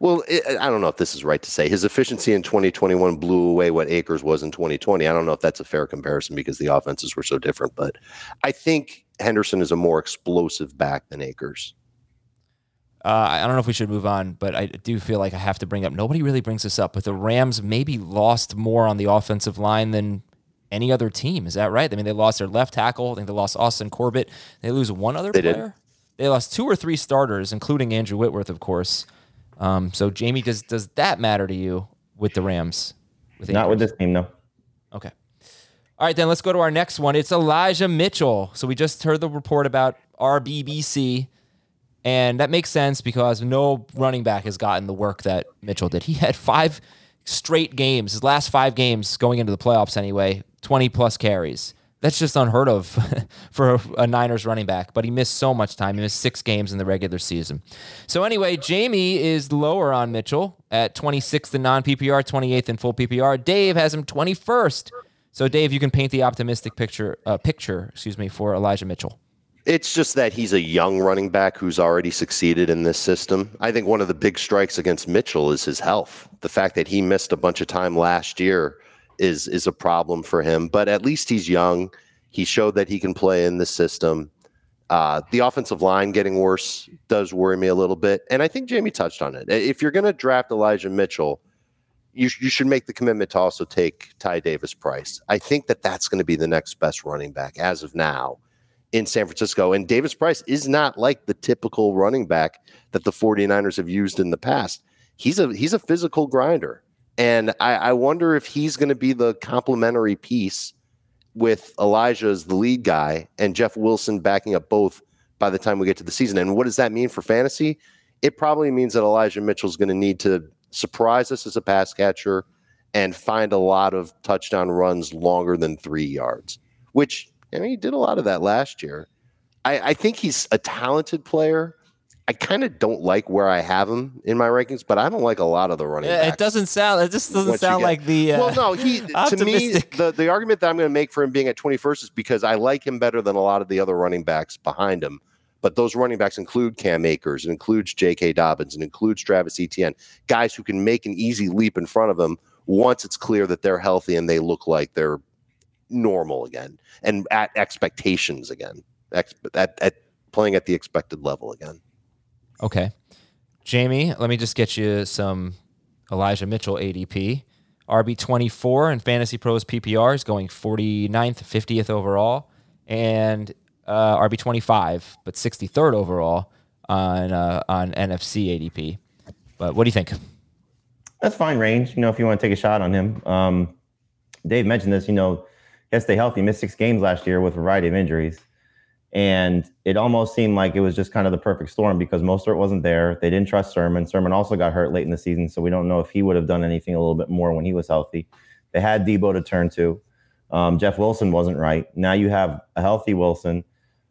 well, it, I don't know if this is right to say. His efficiency in 2021 blew away what Akers was in 2020. I don't know if that's a fair comparison because the offenses were so different, but I think Henderson is a more explosive back than Akers. Uh, I don't know if we should move on, but I do feel like I have to bring up. Nobody really brings this up, but the Rams maybe lost more on the offensive line than any other team. Is that right? I mean, they lost their left tackle. I think they lost Austin Corbett. They lose one other They did. player. They lost two or three starters, including Andrew Whitworth, of course. Um, so, Jamie, does does that matter to you with the Rams? With Not with this team, no. Okay. All right, then let's go to our next one. It's Elijah Mitchell. So we just heard the report about RBBC, and that makes sense because no running back has gotten the work that Mitchell did. He had five straight games, his last five games going into the playoffs anyway, 20 plus carries. That's just unheard of (laughs) for a Niners running back, but he missed so much time. He missed six games in the regular season. So, anyway, Jamie is lower on Mitchell at 26th in non PPR, 28th in full PPR. Dave has him 21st. So, Dave, you can paint the optimistic picture, uh, picture, excuse me, for Elijah Mitchell. It's just that he's a young running back who's already succeeded in this system. I think one of the big strikes against Mitchell is his health. The fact that he missed a bunch of time last year is is a problem for him. But at least he's young. He showed that he can play in the system. Uh, the offensive line getting worse does worry me a little bit, and I think Jamie touched on it. If you're going to draft Elijah Mitchell, you sh- you should make the commitment to also take Ty Davis Price. I think that that's going to be the next best running back as of now in San Francisco. And Davis Price is not like the typical running back that the 49ers have used in the past. He's a he's a physical grinder. And I, I wonder if he's going to be the complementary piece with Elijah as the lead guy and Jeff Wilson backing up both by the time we get to the season. And what does that mean for fantasy? It probably means that Elijah Mitchell's going to need to surprise us as a pass catcher and find a lot of touchdown runs longer than three yards, which I mean, he did a lot of that last year. I, I think he's a talented player. I kind of don't like where I have him in my rankings, but I don't like a lot of the running Yeah, backs. It doesn't sound, it just doesn't sound like the. Uh, well, no, he (laughs) to me the, the argument that I'm going to make for him being at 21st is because I like him better than a lot of the other running backs behind him. But those running backs include Cam Akers, and includes J.K. Dobbins, and includes Travis Etienne, guys who can make an easy leap in front of him once it's clear that they're healthy and they look like they're normal again and at expectations again, Ex- at, at playing at the expected level again. Okay. Jamie, let me just get you some Elijah Mitchell ADP. RB24 in Fantasy Pros PPR is going 49th, 50th overall, and uh, RB25, but 63rd overall on uh, on NFFC ADP. But what do you think? That's fine range. You know, if you want to take a shot on him. Um, Dave mentioned this. You know, he has to stay healthy. He missed six games last year with a variety of injuries, and it almost seemed like it was just kind of the perfect storm because Mostert wasn't there. They didn't trust Sermon. Sermon also got hurt late in the season, so we don't know if he would have done anything a little bit more when he was healthy. They had Deebo to turn to. Um, Jeff Wilson wasn't right. Now you have a healthy Wilson,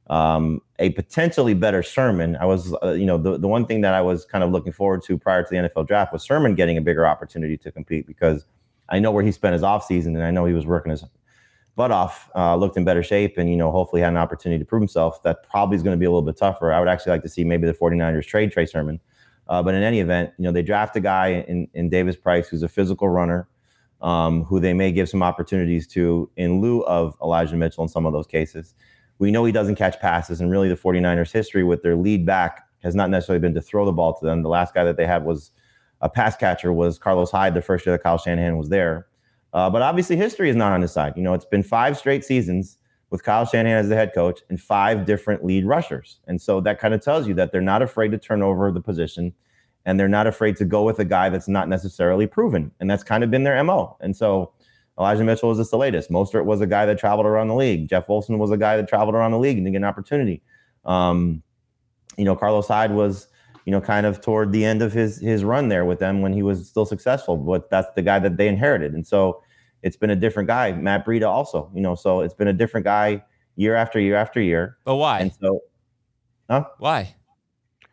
um, a potentially better Sermon. I was, uh, you know, the, the one thing that I was kind of looking forward to prior to the NFL draft was Sermon getting a bigger opportunity to compete because I know where he spent his offseason and I know he was working his butt off, uh, looked in better shape, and, you know, hopefully had an opportunity to prove himself. That probably is going to be a little bit tougher. I would actually like to see maybe the 49ers trade Trey Sermon. Uh, but in any event, you know, they draft a guy in, in Davis Price who's a physical runner, um, who they may give some opportunities to in lieu of Elijah Mitchell in some of those cases. We know he doesn't catch passes, and really the 49ers' history with their lead back has not necessarily been to throw the ball to them. The last guy that they had was a pass catcher was Carlos Hyde the first year that Kyle Shanahan was there. Uh, but obviously, history is not on his side. You know, it's been five straight seasons with Kyle Shanahan as the head coach and five different lead rushers. And so that kind of tells you that they're not afraid to turn over the position and they're not afraid to go with a guy that's not necessarily proven. And that's kind of been their MO. And so Elijah Mitchell was just the latest. Mostert was a guy that traveled around the league. Jeff Wilson was a guy that traveled around the league and didn't get an opportunity. Um, you know, Carlos Hyde was, you know, kind of toward the end of his his run there with them when he was still successful. But that's the guy that they inherited. And so it's been a different guy. Matt Breida also, you know, so it's been a different guy year after year after year. But why? And so huh? why?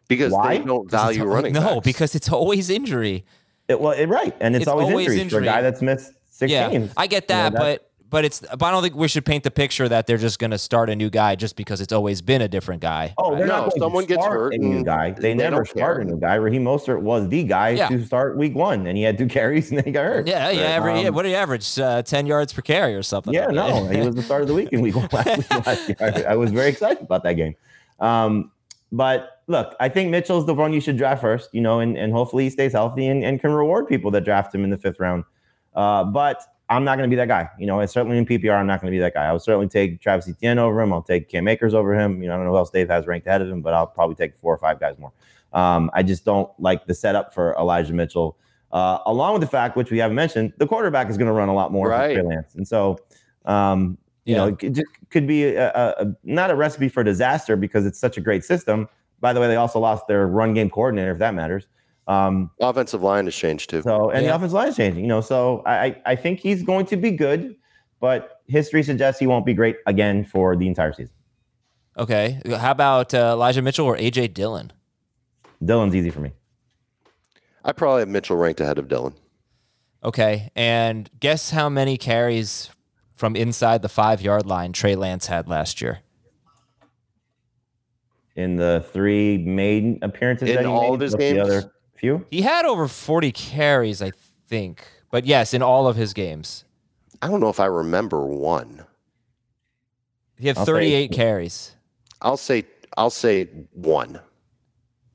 Because Why? they don't value al- running No, backs. because it's always injury. it well, it, right. And it's, It's always, always injuries for a guy that's missed six yeah, games. I get You know, that, but but it's but I don't think we should paint the picture that they're just going to start a new guy just because it's always been a different guy. Oh, they're No, not someone gets hurt a new guy. They, they never start care. a new guy. Raheem Mostert was the guy Yeah. to start week one, and he had two (laughs) carries, and then he got hurt. Yeah, yeah. Right. Every, yeah Um, what do you average? Uh, Ten yards per carry or something? Yeah, like no, that. he was the start of the week in week one last, last year. I, I was very excited about that game. Um, but look, I think Mitchell's the one you should draft first, you know, and, and hopefully he stays healthy and, and can reward people that draft him in the fifth round. Uh, but I'm not going to be that guy. You know, and certainly in PPR, I'm not going to be that guy. I would certainly take Travis Etienne over him. I'll take Cam Akers over him. You know, I don't know who else Dave has ranked ahead of him, but I'll probably take four or five guys more. Um, I just don't like the setup for Elijah Mitchell. Uh, along with the fact, which we haven't mentioned, the quarterback is going to run a lot more Right. for Trey Lance, and so um, you know, it could be a, a, not a recipe for disaster because it's such a great system. By the way, they also lost their run game coordinator, if that matters. Um, Offensive line has changed too. so, and Yeah. the offensive line is changing, you know. So, I, I I think he's going to be good, but history suggests he won't be great again for the entire season. Okay. How about uh, Elijah Mitchell or AJ Dillon? Dillon's easy for me. I probably have Mitchell ranked ahead of Dillon. Okay. And guess how many carries from inside the five yard line Trey Lance had last year? In the three main appearances, In that he all made, of his what's the games? Other few. He had over 40 carries, I think. But yes, in all of his games. I don't know if I remember one. He had I'll say- 38 carries. I'll say I'll say one.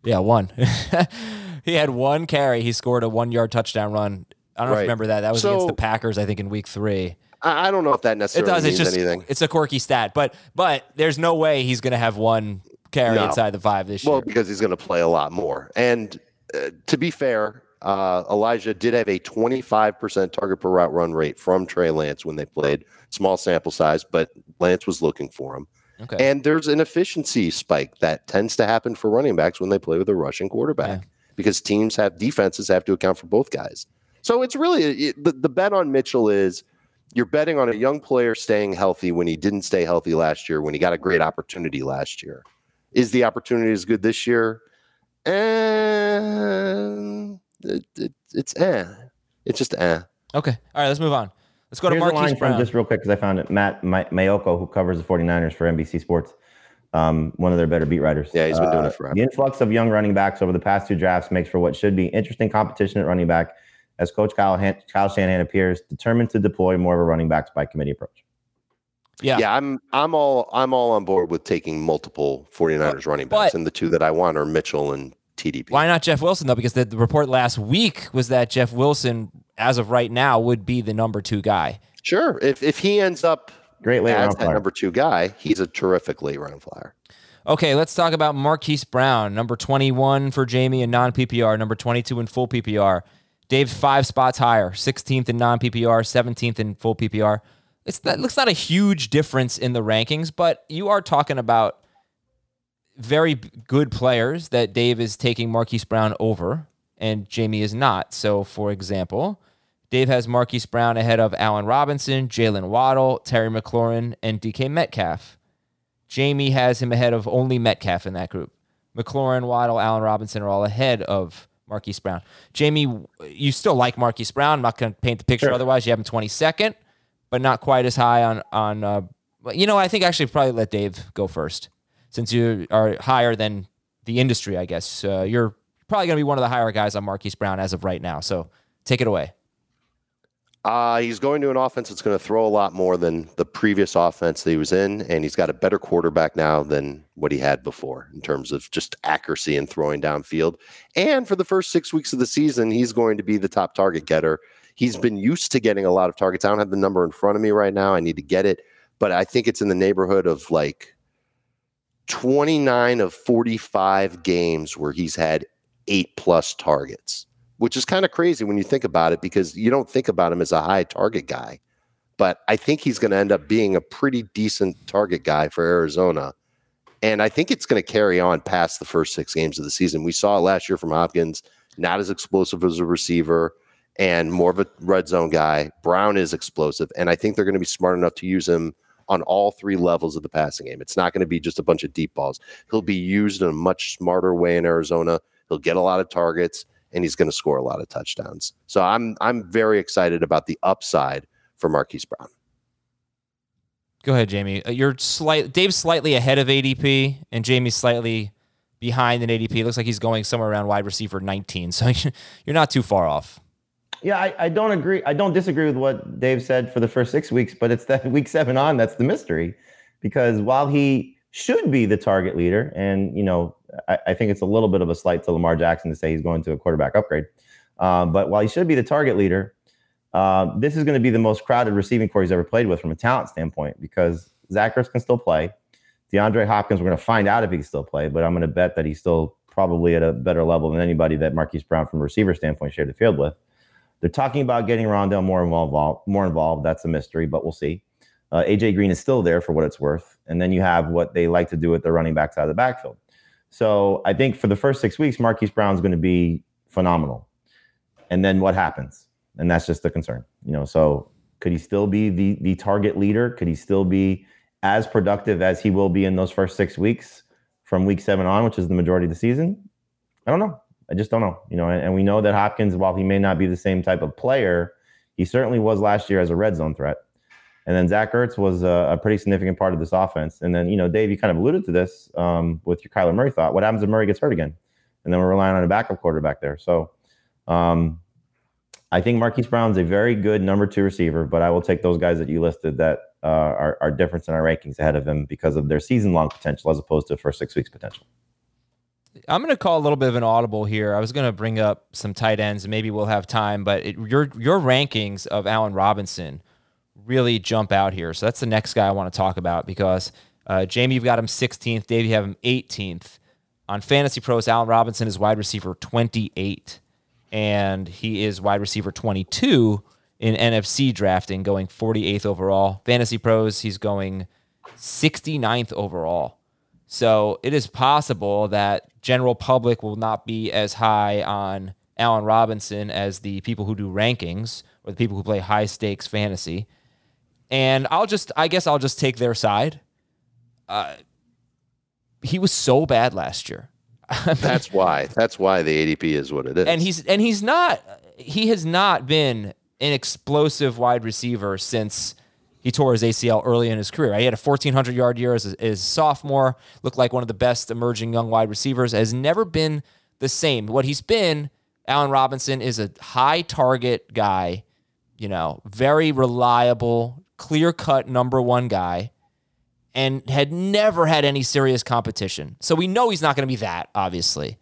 Yeah, one. (laughs) he had one carry. He scored a one yard touchdown run. I don't know if Right. remember that. That was against the Packers, I think, in week three. I, I don't know if that necessarily It necessarily does. It's means just anything. it's a quirky stat, but but there's no way he's going to have one carry No. inside the five this year. Well, year. because he's going to play a lot more. And uh, to be fair, uh, Elijah did have a 25% target per route run rate from Trey Lance when they played. Small sample size, but Lance was looking for him. Okay. And there's an efficiency spike that tends to happen for running backs when they play with a rushing quarterback because teams have defenses have to account for both guys. So it's really it, the, the bet on Mitchell is you're betting on a young player staying healthy when he didn't stay healthy last year when he got a great opportunity last year. Is the opportunity as good this year? And it, it, it's eh. It's just eh. okay. All right, let's move on. Let's go to Here's a line Marquise from Brown. just real quick because I found it. Matt My- Maiocco, who covers the 49ers for NBC Sports, um, one of their better beat writers. Yeah, he's been doing Uh, it forever. The influx of young running backs over the past two drafts makes for what should be interesting competition at running back, as Coach Kyle, Han- Kyle Shanahan appears determined to deploy more of a running backs by committee approach. Yeah. Yeah, I'm I'm all I'm all on board with taking multiple 49ers running backs, but- and the two that I want are Mitchell and TDP. Why not Jeff Wilson though? Because the, the report last week was that Jeff Wilson, as of right now, would be the number two guy. Sure. If if he ends up Great late as round that flyer. number two guy, he's a terrific late round flyer. Okay, let's talk about Marquise Brown, number 21 for Jamie in non PPR, number 22 in full PPR. Dave's five spots higher, 16th in non PPR, 17th in full PPR. It's that looks not a huge difference in the rankings, but you are talking about very good players that Dave is taking Marquise Brown over, and Jamie is not. So, for example, Dave has Marquise Brown ahead of Allen Robinson, Jaylen Waddle, Terry McLaurin, and DK Metcalf. Jamie has him ahead of only Metcalf in that group. McLaurin, Waddle, Allen Robinson are all ahead of Marquise Brown. Jamie, you still like Marquise Brown. I'm not going to paint the picture Sure. otherwise. You have him 22nd, but not quite as high on on. Uh, you know, I think actually probably let Dave go first since you are higher than the industry. I guess uh, you're probably going to be one of the higher guys on Marquise Brown as of right now. So take it away. Uh, he's going to an offense that's going to throw a lot more than the previous offense that he was in, and he's got a better quarterback now than what he had before in terms of just accuracy and throwing downfield. And for the first six weeks of the season, he's going to be the top target getter. He's hmm. been used to getting a lot of targets. I don't have the number in front of me right now. I need to get it, but I think it's in the neighborhood of like 29 of 45 games where he's had eight plus targets which is kind of crazy when you think about it because you don't think about him as a high target guy. But I think he's going to end up being a pretty decent target guy for Arizona. And I think it's going to carry on past the first six games of the season. We saw it last year from Hopkins, not as explosive as a receiver and more of a red zone guy. Brown is explosive. And I think they're going to be smart enough to use him on all three levels of the passing game. It's not going to be just a bunch of deep balls. He'll be used in a much smarter way in Arizona. He'll get a lot of targets and he's going to score a lot of touchdowns. So I'm I'm very excited about the upside for Marquise Brown. Go ahead, Jamie. Uh, You're slight. Dave's slightly ahead of ADP, and Jamie's slightly behind in ADP. Looks like he's going somewhere around wide receiver 19. So (laughs) you're not too far off. Yeah, I, I don't agree. I don't disagree with what Dave said for the first six weeks, but it's that (laughs) week seven on that's the mystery. Because while he should be the target leader, and you know, I, I think it's a little bit of a slight to Lamar Jackson to say he's going to a quarterback upgrade. Um, but while he should be the target leader, uh, this is going to be the most crowded receiving corps he's ever played with from a talent standpoint because Zach can still play. DeAndre Hopkins, we're going to find out if he can still play, but I'm going to bet that he's still probably at a better level than anybody that Marquise Brown from a receiver standpoint shared the field with. They're talking about getting Rondale more involved. More involved. That's a mystery, but we'll see. Uh, AJ Green is still there for what it's worth, and then you have what they like to do with their running backs out of the backfield. So I think for the first six weeks, Marquise Brown is going to be phenomenal. And then what happens? And that's just the concern. You know, so could he still be the the target leader? Could he still be as productive as he will be in those first six weeks from week seven on, which is the majority of the season? I don't know. I just don't know. You know, and, and we know that Hopkins, while he may not be the same type of player, he certainly was last year as a red zone threat. And then Zach Ertz was a, a, pretty significant part of this offense. And then, you know, Dave, you kind of alluded to this um, with your Kyler Murray thought. What happens if Murray gets hurt again? And then we're relying on a backup quarterback there. So um, I think Marquise Brown's a very good number two receiver, but I will take those guys that you listed that uh, are, are different in our rankings ahead of him because of their season long potential as opposed to first six weeks potential. I'm going to call a little bit of an audible here. I was going to bring up some tight ends, and maybe we'll have time. But it, your your rankings of Allen Robinson really jump out here. So that's the next guy I want to talk about because uh, Jamie, you've got him 16th. Dave, you have him 18th. On Fantasy Pros, Allen Robinson is wide receiver 28, and he is wide receiver 22 in NFFC drafting, going 48th overall. Fantasy Pros, he's going 69th overall. So it is possible that general public will not be as high on Allen Robinson as the people who do rankings or the people who play high stakes fantasy. And I'll just, I guess I'll just take their side. Uh, he was so bad last year. (laughs) That's why. That's why the ADP is what it is. And he's and he's not. He has not been an explosive wide receiver since he tore his ACL early in his career. He had a 1,400 yard year as a, sophomore. Looked like one of the best emerging young wide receivers. Has never been the same. What he's been, Allen Robinson, is a high target guy. You know, very reliable, clear cut number one guy and had never had any serious competition. So we know he's not going to be that, obviously.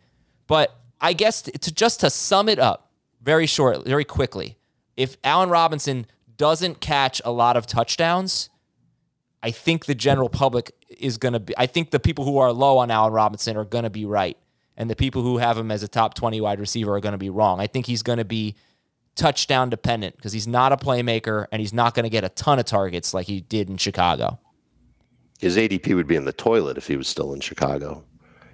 But I guess to just to sum it up very short, very quickly, if Allen Robinson doesn't catch a lot of touchdowns, I think the general public is going to be, I think the people who are low on Allen Robinson are going to be right. And the people who have him as a top 20 wide receiver are going to be wrong. I think he's going to be touchdown dependent because he's not a playmaker and he's not going to get a ton of targets like he did in Chicago. His ADP would be in the toilet if he was still in Chicago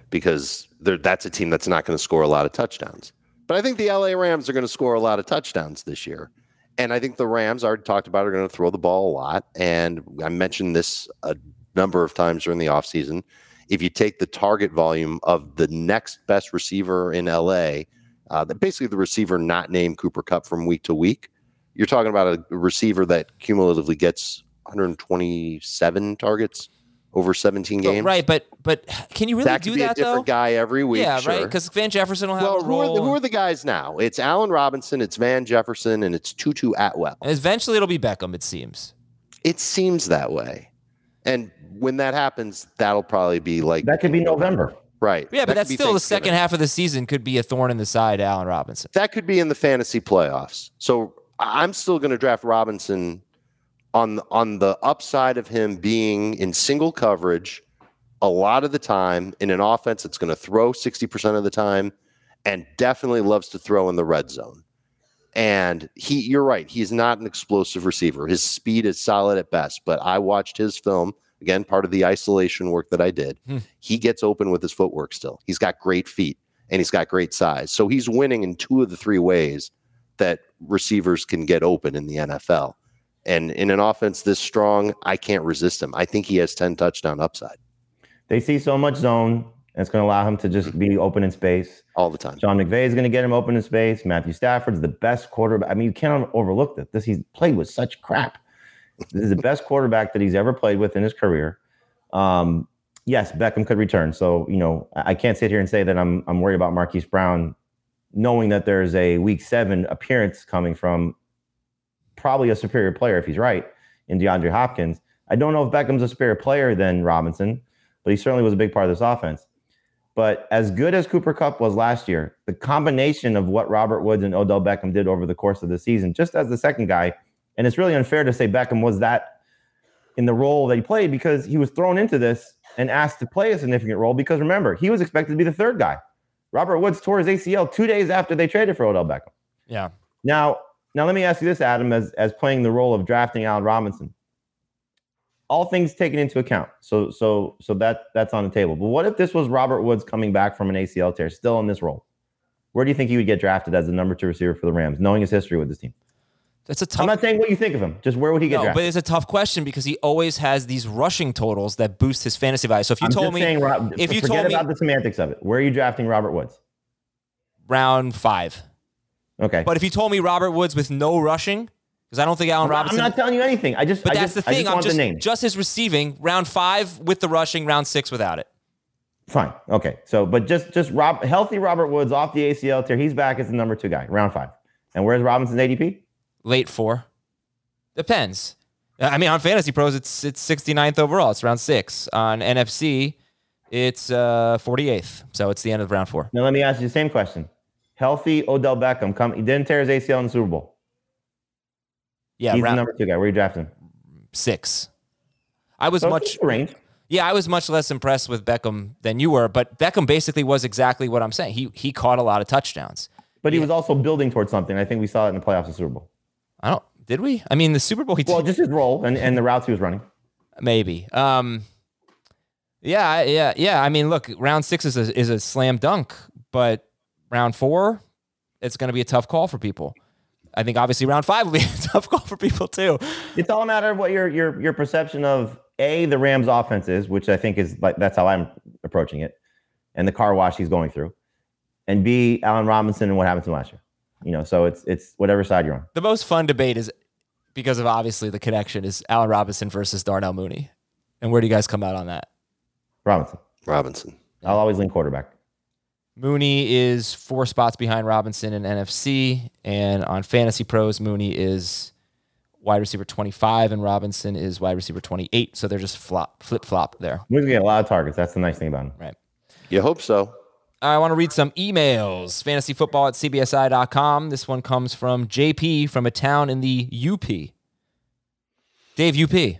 because that's a team that's not going to score a lot of touchdowns. But I think the LA Rams are going to score a lot of touchdowns this year. And I think the Rams, I already talked about, are going to throw the ball a lot. And I mentioned this a number of times during the offseason. If you take the target volume of the next best receiver in LA, uh, basically the receiver not named Cooper Kupp from week to week. You're talking about a receiver that cumulatively gets 127 targets over 17 games. Right, but but can you really that do could be that a different though? guy every week. yeah, sure. right. Because Van Jefferson will have well, a who role. are, the, who are the guys now? It's Allen Robinson, it's Van Jefferson, and it's Tutu Atwell. and eventually, it'll be Beckham. It seems. It seems that way. And when that happens, that'll probably be like That could be November. right. Yeah, That but that's still the second half of the season could be a thorn in the side to Allen Robinson. That could be in the fantasy playoffs. So I'm still going to draft Robinson on the, on the upside of him being in single coverage a lot of the time in an offense that's going to throw 60% of the time and definitely loves to throw in the red zone. And he you're right, he's not an explosive receiver. His speed is solid at best, but I watched his film again part of the isolation work that I did. Hmm. He gets open with his footwork still. He's got great feet and he's got great size. So he's winning in two of the three ways that receivers can get open in the NFL. And in an offense this strong, I can't resist him. I think he has 10 touchdown upside They see so much zone, and it's going to allow him to just be open in space. all the time. Sean McVay is going to get him open in space. Matthew Stafford's the best quarterback. I mean, you cannot overlook this. This he's played with such crap. This is the best quarterback that he's ever played with in his career. Um, yes, Beckham could return. So you know, I I can't sit here and say that I'm I'm worried about Marquise Brown, knowing that there's a Week Seven appearance coming from probably a superior player if he's right in DeAndre Hopkins. I don't know if Beckham's a superior player than Robinson, but he certainly was a big part of this offense. But as good as Cooper Kupp was last year, the combination of what Robert Woods and Odell Beckham did over the course of the season, just as the second guy, and it's really unfair to say Beckham was that in the role that he played because he was thrown into this and asked to play a significant role. Because remember, he was expected to be the third guy. Robert Woods tore his ACL two days after they traded for Odell Beckham. Yeah. Now, Now let me ask you this, Adam, as as playing the role of drafting Allen Robinson. All things taken into account, so so so that that's on the table. But what if this was Robert Woods coming back from an ACL tear, still in this role? Where do you think he would get drafted as the number two receiver for the Rams, knowing his history with this team? That's a tough. I'm not saying what you think of him. Just where would he get no, drafted? but it's a tough question because he always has these rushing totals that boost his fantasy value. So if you I'm told me, saying, Rob, if you forget told me about the semantics of it, where are you drafting Robert Woods? round five, Okay, but if you told me Robert Woods with no rushing, because I don't think Allen I'm, not, I'm not telling you anything. I just, but I that's just, the I thing. just I'm just the name. just his receiving round five with the rushing, round six without it. Fine. Okay. So, but just just Rob healthy Robert Woods off the ACL tear. He's back as the number two guy, round five. And where's Robinson's ADP? Late four. Depends. I mean, on Fantasy Pros, it's it's 69th overall. It's round six. On NFFC, it's uh 48th. So it's the end of round four. Now let me ask you the same question. Healthy Odell Beckham come. He didn't tear his ACL in the Super Bowl. Yeah, He's the number two guy. Where are you drafting? six. I was So much range. Yeah, I was much less impressed with Beckham than you were, but Beckham basically was exactly what I'm saying. He he caught a lot of touchdowns. But he was also building towards something. I think we saw it in the playoffs of Super Bowl. I don't did we? I mean, the Super Bowl he Well, just his role and, and the routes he was running. maybe. Um Yeah, yeah, yeah. I mean, look, round 6 is a is a slam dunk, but round 4 it's going to be a tough call for people. I think obviously round 5 will be (laughs) a tough call for people too. It's all a matter of what your your your perception of a the Rams offense is, which I think is like that's how I'm approaching it, and the car wash he's going through, and b Allen Robinson and what happened to him last year. You know, so it's it's whatever side you're on. The most fun debate is because of obviously the connection is Allen Robinson versus Darnell Mooney. And where do you guys come out on that? Robinson. Robinson. I'll always lean quarterback. Mooney is four spots behind Robinson in NFFC, and on Fantasy Pros, Mooney is wide receiver 25 and Robinson is wide receiver 28. So they're just flop, flip flop there. We're gonna get a lot of targets. That's the nice thing about him. Right. You hope so. I want to read some emails. Fantasyfootball at cbsi.com. This one comes from JP from a town in the UP. Dave, UP.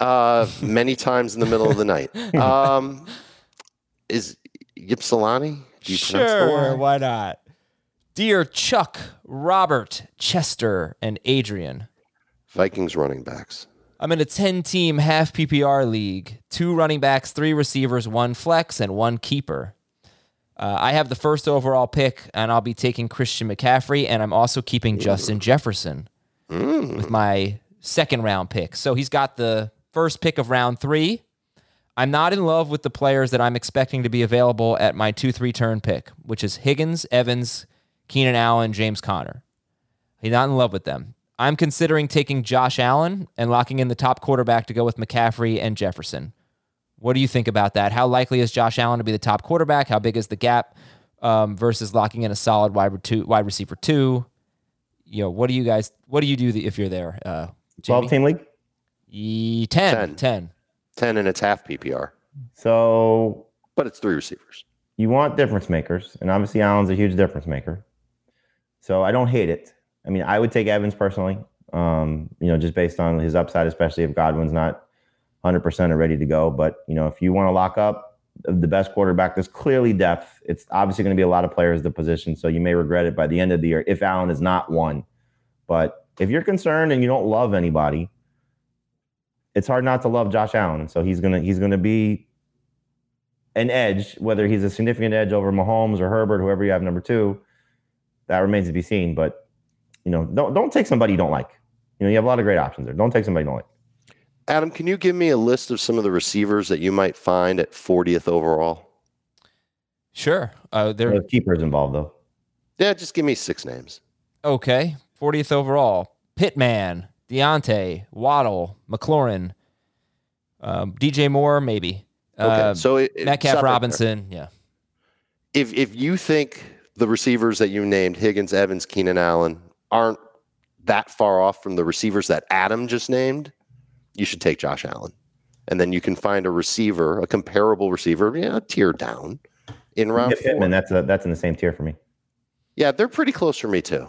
Uh, many times in the middle of the night. (laughs) Um, is Ypsilanti? Sure, why not? Dear Chuck, Robert, Chester, and Adrian. Vikings running backs. I'm in a 10 team half PPR league. Two running backs, three receivers, one flex, and one keeper. Uh, I have the first overall pick, and I'll be taking Christian McCaffrey, and I'm also keeping Justin Jefferson with my second round pick. So he's got the first pick of round three. I'm not in love with the players that I'm expecting to be available at my 2 3 turn pick, which is Higgins, Evans, Keenan Allen, James Conner. He's not in love with them. I'm considering taking Josh Allen and locking in the top quarterback to go with McCaffrey and Jefferson. What do you think about that? How likely is Josh Allen to be the top quarterback? How big is the gap um, versus locking in a solid wide, two, wide receiver two? You know, what do you guys? What do you do if you're there? Uh, Twelve team league. Ye- 10, 10. Ten. 10 and it's half PPR, So but it's three receivers. you want difference makers, and obviously Allen's a huge difference maker. So I don't hate it. I mean, I would take Evans personally. Um, you know, just based on his upside, especially if Godwin's not 100% or ready to go. But you know, if you want to lock up the best quarterback, there's clearly depth. It's obviously going to be a lot of players at the position, so you may regret it by the end of the year if Allen is not one. But if you're concerned and you don't love anybody, it's hard not to love Josh Allen. So he's gonna he's gonna be an edge, whether he's a significant edge over Mahomes or Herbert, whoever you have number two, that remains to be seen. But you know, don't don't take somebody you don't like. You know, you have a lot of great options there. Don't take somebody you don't like. Adam, can you give me a list of some of the receivers that you might find at 40th overall? Sure. Uh, they're There's keepers involved though. Yeah, just give me six names. okay. 40th overall. Pittman, Diontae, Waddle, McLaurin, um, DJ Moore, maybe. Okay, Uh, so it, it- Metcalf stop there. Robinson. Yeah. If if you think the receivers that you named, Higgins, Evans, Keenan Allen, aren't that far off from the receivers that Adam just named, you should take Josh Allen. And then you can find a receiver, a comparable receiver, yeah, a tier down in round Yeah, four. Pittman, that's a, that's in the same tier for me. Yeah, they're pretty close for me too.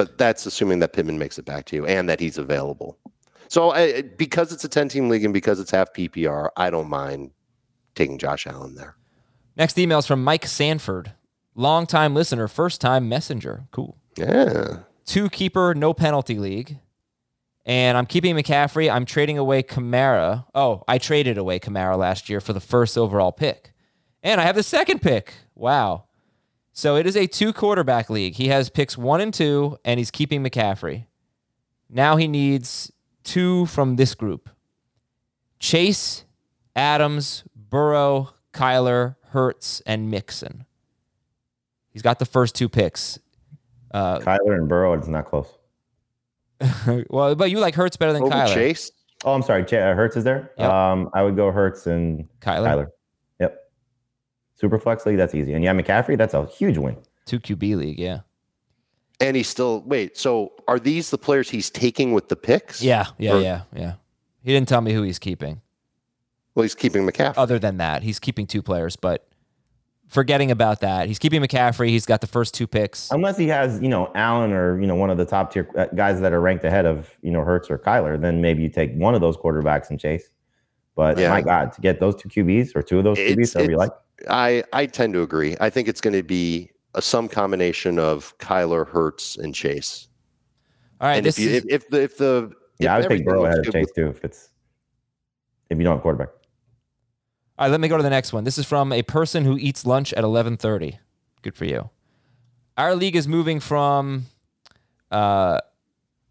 But that's assuming that Pittman makes it back to you and that he's available. So I, because it's a 10 team league and because it's half PPR, I don't mind taking Josh Allen there. Next email is from Mike Sanford, longtime listener, first time messenger. Cool. Yeah. two keeper, no penalty league. And I'm keeping McCaffrey. I'm trading away Kamara. Oh, I traded away Kamara last year for the first overall pick. And I have the second pick. Wow. So it is a two quarterback league. He has picks one and two, and he's keeping McCaffrey. Now he needs two from this group Chase, Adams, Burrow, Kyler, Hurts, and Mixon. He's got the first two picks. Uh, Kyler and Burrow, it's not close. (laughs) well, but you like Hurts better than Over Kyler. Chase. Oh, I'm sorry. Ch- uh, Hurts is there. Yep. Um, I would go Hurts and Kyler. Kyler. Yep. Super flex league. That's easy. And yeah, McCaffrey. That's a huge win. Two QB league, yeah. And he's still wait. So are these the players he's taking with the picks? Yeah, yeah, Or- yeah, yeah. He didn't tell me who he's keeping. Well, he's keeping McCaffrey. Other than that, he's keeping two players, but forgetting about that, he's keeping McCaffrey. He's got the first two picks. Unless he has, you know, Allen or you know one of the top tier uh, guys that are ranked ahead of you know Hurts or Kyler, then maybe you take one of those quarterbacks and chase. But Yeah. my God, to get those two QBs or two of those It's- QBs, whatever you like. I I tend to agree. I think it's going to be a, some combination of Kyler, Hurts, and Chase. All right, and this if, you, is if, if the if the Yeah, I if would take everything Burrow looks ahead of Chase too if it's if you don't have quarterback. all right. Let me go to the next one. This is from a person who eats lunch at eleven thirty. Good for you. Our league is moving from uh,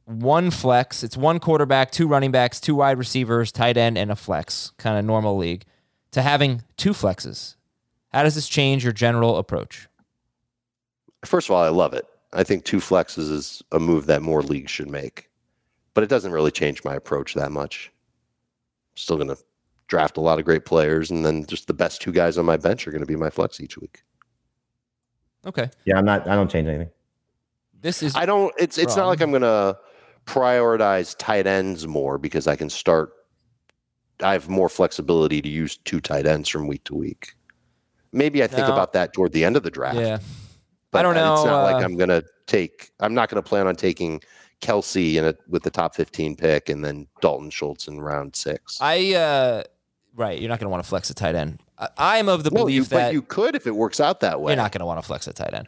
one flex. It's one quarterback, two running backs, two wide receivers, tight end, and a flex, kind of normal league, to having two flexes. How does this change your general approach? First of all, I love it. I think two flexes is a move that more leagues should make, but it doesn't really change my approach that much. I'm Still going to draft a lot of great players, and then just the best two guys on my bench are going to be my flex each week. Okay, Yeah, I'm not. I don't change anything. this is I don't. It's it's not like I'm going to prioritize tight ends more because I can start. I have more flexibility to use two tight ends from week to week. Maybe I think No. about that toward the end of the draft. yeah. But don't know. It's not uh, like I'm gonna take. I'm not gonna plan on taking Kelce in it with the top 15 pick, and then Dalton Schultz in round six. I uh right, you're not going to want to flex a tight end. I, I'm of the no, belief you, that but you could if it works out that way. you're not going to want to flex a tight end.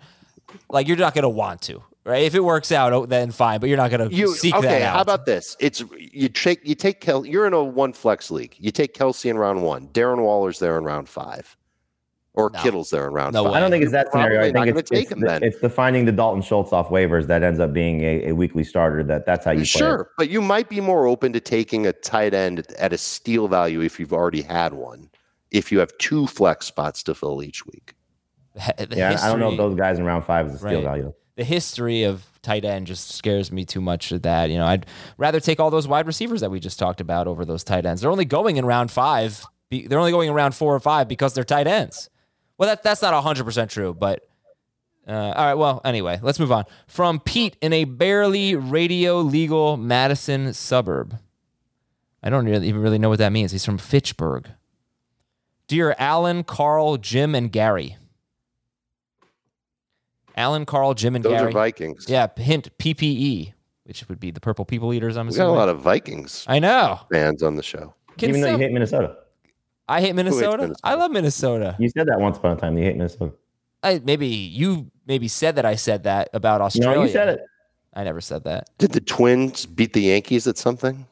Like you're not going to want to, right? If it works out, oh, then fine. But you're not going to You seek okay? that out. How about this? It's you take you take Kel. You're in a one flex league. You take Kelce in round one. Darren Waller's there in round five, or No. Kittle's there in round No five. way. I don't think it's that You're scenario. I think not it's, take it's, him the, then. it's the finding the Dalton Schultz off waivers that ends up being a, a weekly starter. That that's how you play. it. Sure, but you might be more open to taking a tight end at a steal value if you've already had one. If you have two flex spots to fill each week. (laughs) The- the Yeah, I don't know if those guys in round five is a steal Right. value. The history of tight end just scares me too much of that. You know, I'd rather take all those wide receivers that we just talked about over those tight ends. They're only going in round five. They're only going in round four or five because they're tight ends. Well, that that's not hundred percent true, but uh, all right. Well, anyway, let's move on. From Pete in a barely radio legal Madison suburb. I don't really, even really know what that means. He's from Fitchburg. Dear Alan, Carl, Jim, and Gary. Alan, Carl, Jim, and Those Gary. are Vikings. Yeah, hint PPE, which would be the Purple People Eaters. I'm we got a lot of Vikings I know. fans on the show. Can Even though you hate Minnesota, I hate Minnesota. Minnesota? I love Minnesota. you said that once upon a time. You hate Minnesota. I maybe you maybe said that I said that about Australia. No, you said it. I never said that. Did the Twins beat the Yankees at something?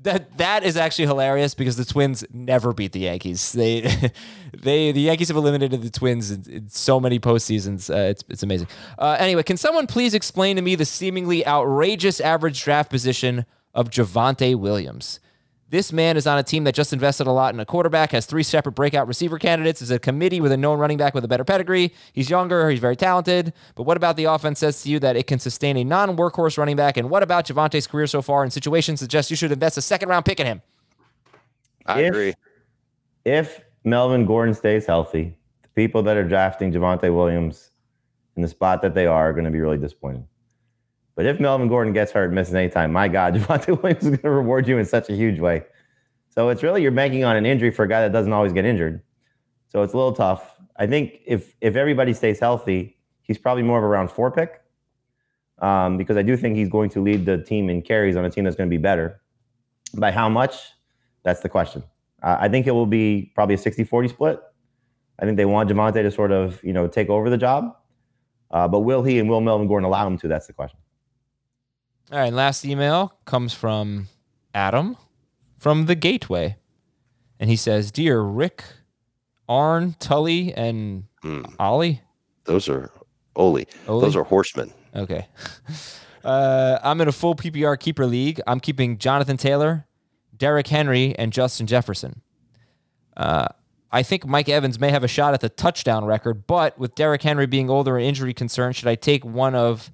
That that is actually hilarious because the Twins never beat the Yankees. They (laughs) they the Yankees have eliminated the Twins in, in so many postseasons. Uh, it's it's amazing. Uh, anyway, can someone please explain to me the seemingly outrageous average draft position of Javonte Williams? This man is on a team that just invested a lot in a quarterback, has three separate breakout receiver candidates, is a committee with a known running back with a better pedigree. He's younger, he's very talented. But what about the offense says to you that it can sustain a non workhorse running back? And what about Javonte's career so far in situations suggest you should invest a second round pick in him? I If- agree. If Melvin Gordon stays healthy, the people that are drafting Javonte Williams in the spot that they are are going to be really disappointed. But if Melvin Gordon gets hurt and misses any time, my God, (laughs) Javonte Williams is going to reward you in such a huge way. So it's really you're banking on an injury for a guy that doesn't always get injured. So it's a little tough. I think if if everybody stays healthy, he's probably more of a round four pick. Um, because I do think he's going to lead the team in carries on a team that's going to be better. By how much? That's the question. Uh, I think it will be probably a 60-40 split. I think they want Javonte to sort of, you know, take over the job. Uh, but will he and will Melvin Gordon allow him to? That's the question. All right, last email comes from Adam from the Gateway. And he says, Dear Rick, Arn, Tully, and Ollie. Those are Oli. Those are horsemen. Okay. (laughs) Uh, I'm in a full PPR keeper league. I'm keeping Jonathan Taylor, Derrick Henry, and Justin Jefferson. Uh, I think Mike Evans may have a shot at the touchdown record, but with Derrick Henry being older and injury concern, should I take one of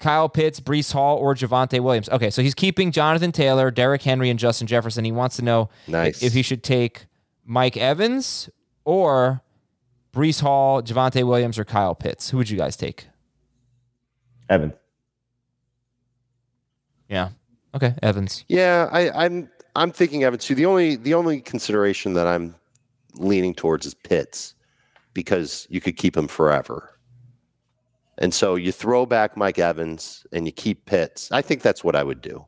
Kyle Pitts, Breece Hall, or Javonte Williams? Okay, so he's keeping Jonathan Taylor, Derrick Henry, and Justin Jefferson. He wants to know Nice. if he should take Mike Evans or Breece Hall, Javonte Williams, or Kyle Pitts. Who would you guys take? Evans. Yeah. Okay, Evans. Yeah, I, I'm I'm thinking Evans too. The only the only consideration that I'm leaning towards is Pitts because you could keep him forever. And so you throw back Mike Evans and you keep Pitts. I think that's what I would do.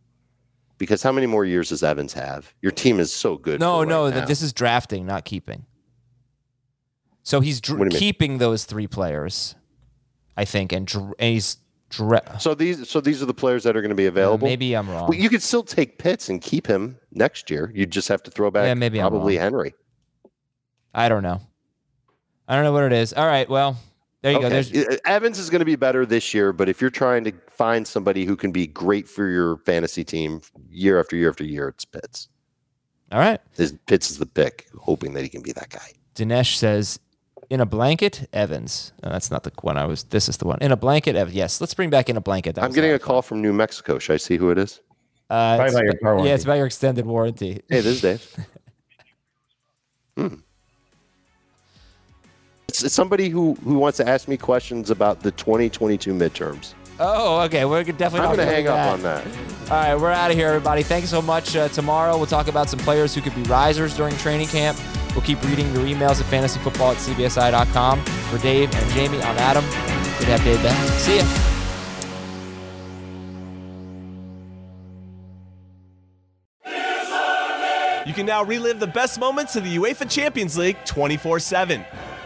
Because how many more years does Evans have? Your team is so good. No, no, right this is drafting, not keeping. So he's dr- you mean? keeping those three players, I think, and, dr- and he's dra- so these so these are the players that are going to be available. maybe I'm wrong. Well, you could still take Pitts and keep him next year. You just have to throw back Yeah, maybe I'm probably. Henry. I don't know. I don't know what it is. All right, well, there you go. There's Uh, Evans is going to be better this year, but if you're trying to find somebody who can be great for your fantasy team year after year after year, it's Pitts. all right. His Pitts is the pick, hoping that he can be that guy. Dinesh says, in a blanket, Evans. No, that's not the one I was. This is the one. In a blanket, Evans. Yes, let's bring back in a blanket. That I'm getting a of fun. call from New Mexico. Should I see who it is? Uh, Probably it's about your about- car Yeah, it's about your extended warranty. Hey, this is Dave. (laughs) hmm. It's, it's somebody who, who wants to ask me questions about the 2022 midterms. Oh, okay. We're definitely I'm going to hang that. up on that. All right, we're out of here, everybody. Thanks so much. Uh, tomorrow, we'll talk about some players who could be risers during training camp. We'll keep reading your emails at fantasyfootball at cbsi.com. For Dave and Jamie, I'm Adam. Good to have Dave back. See ya. You can now relive the best moments of the UEFA Champions League 24 7.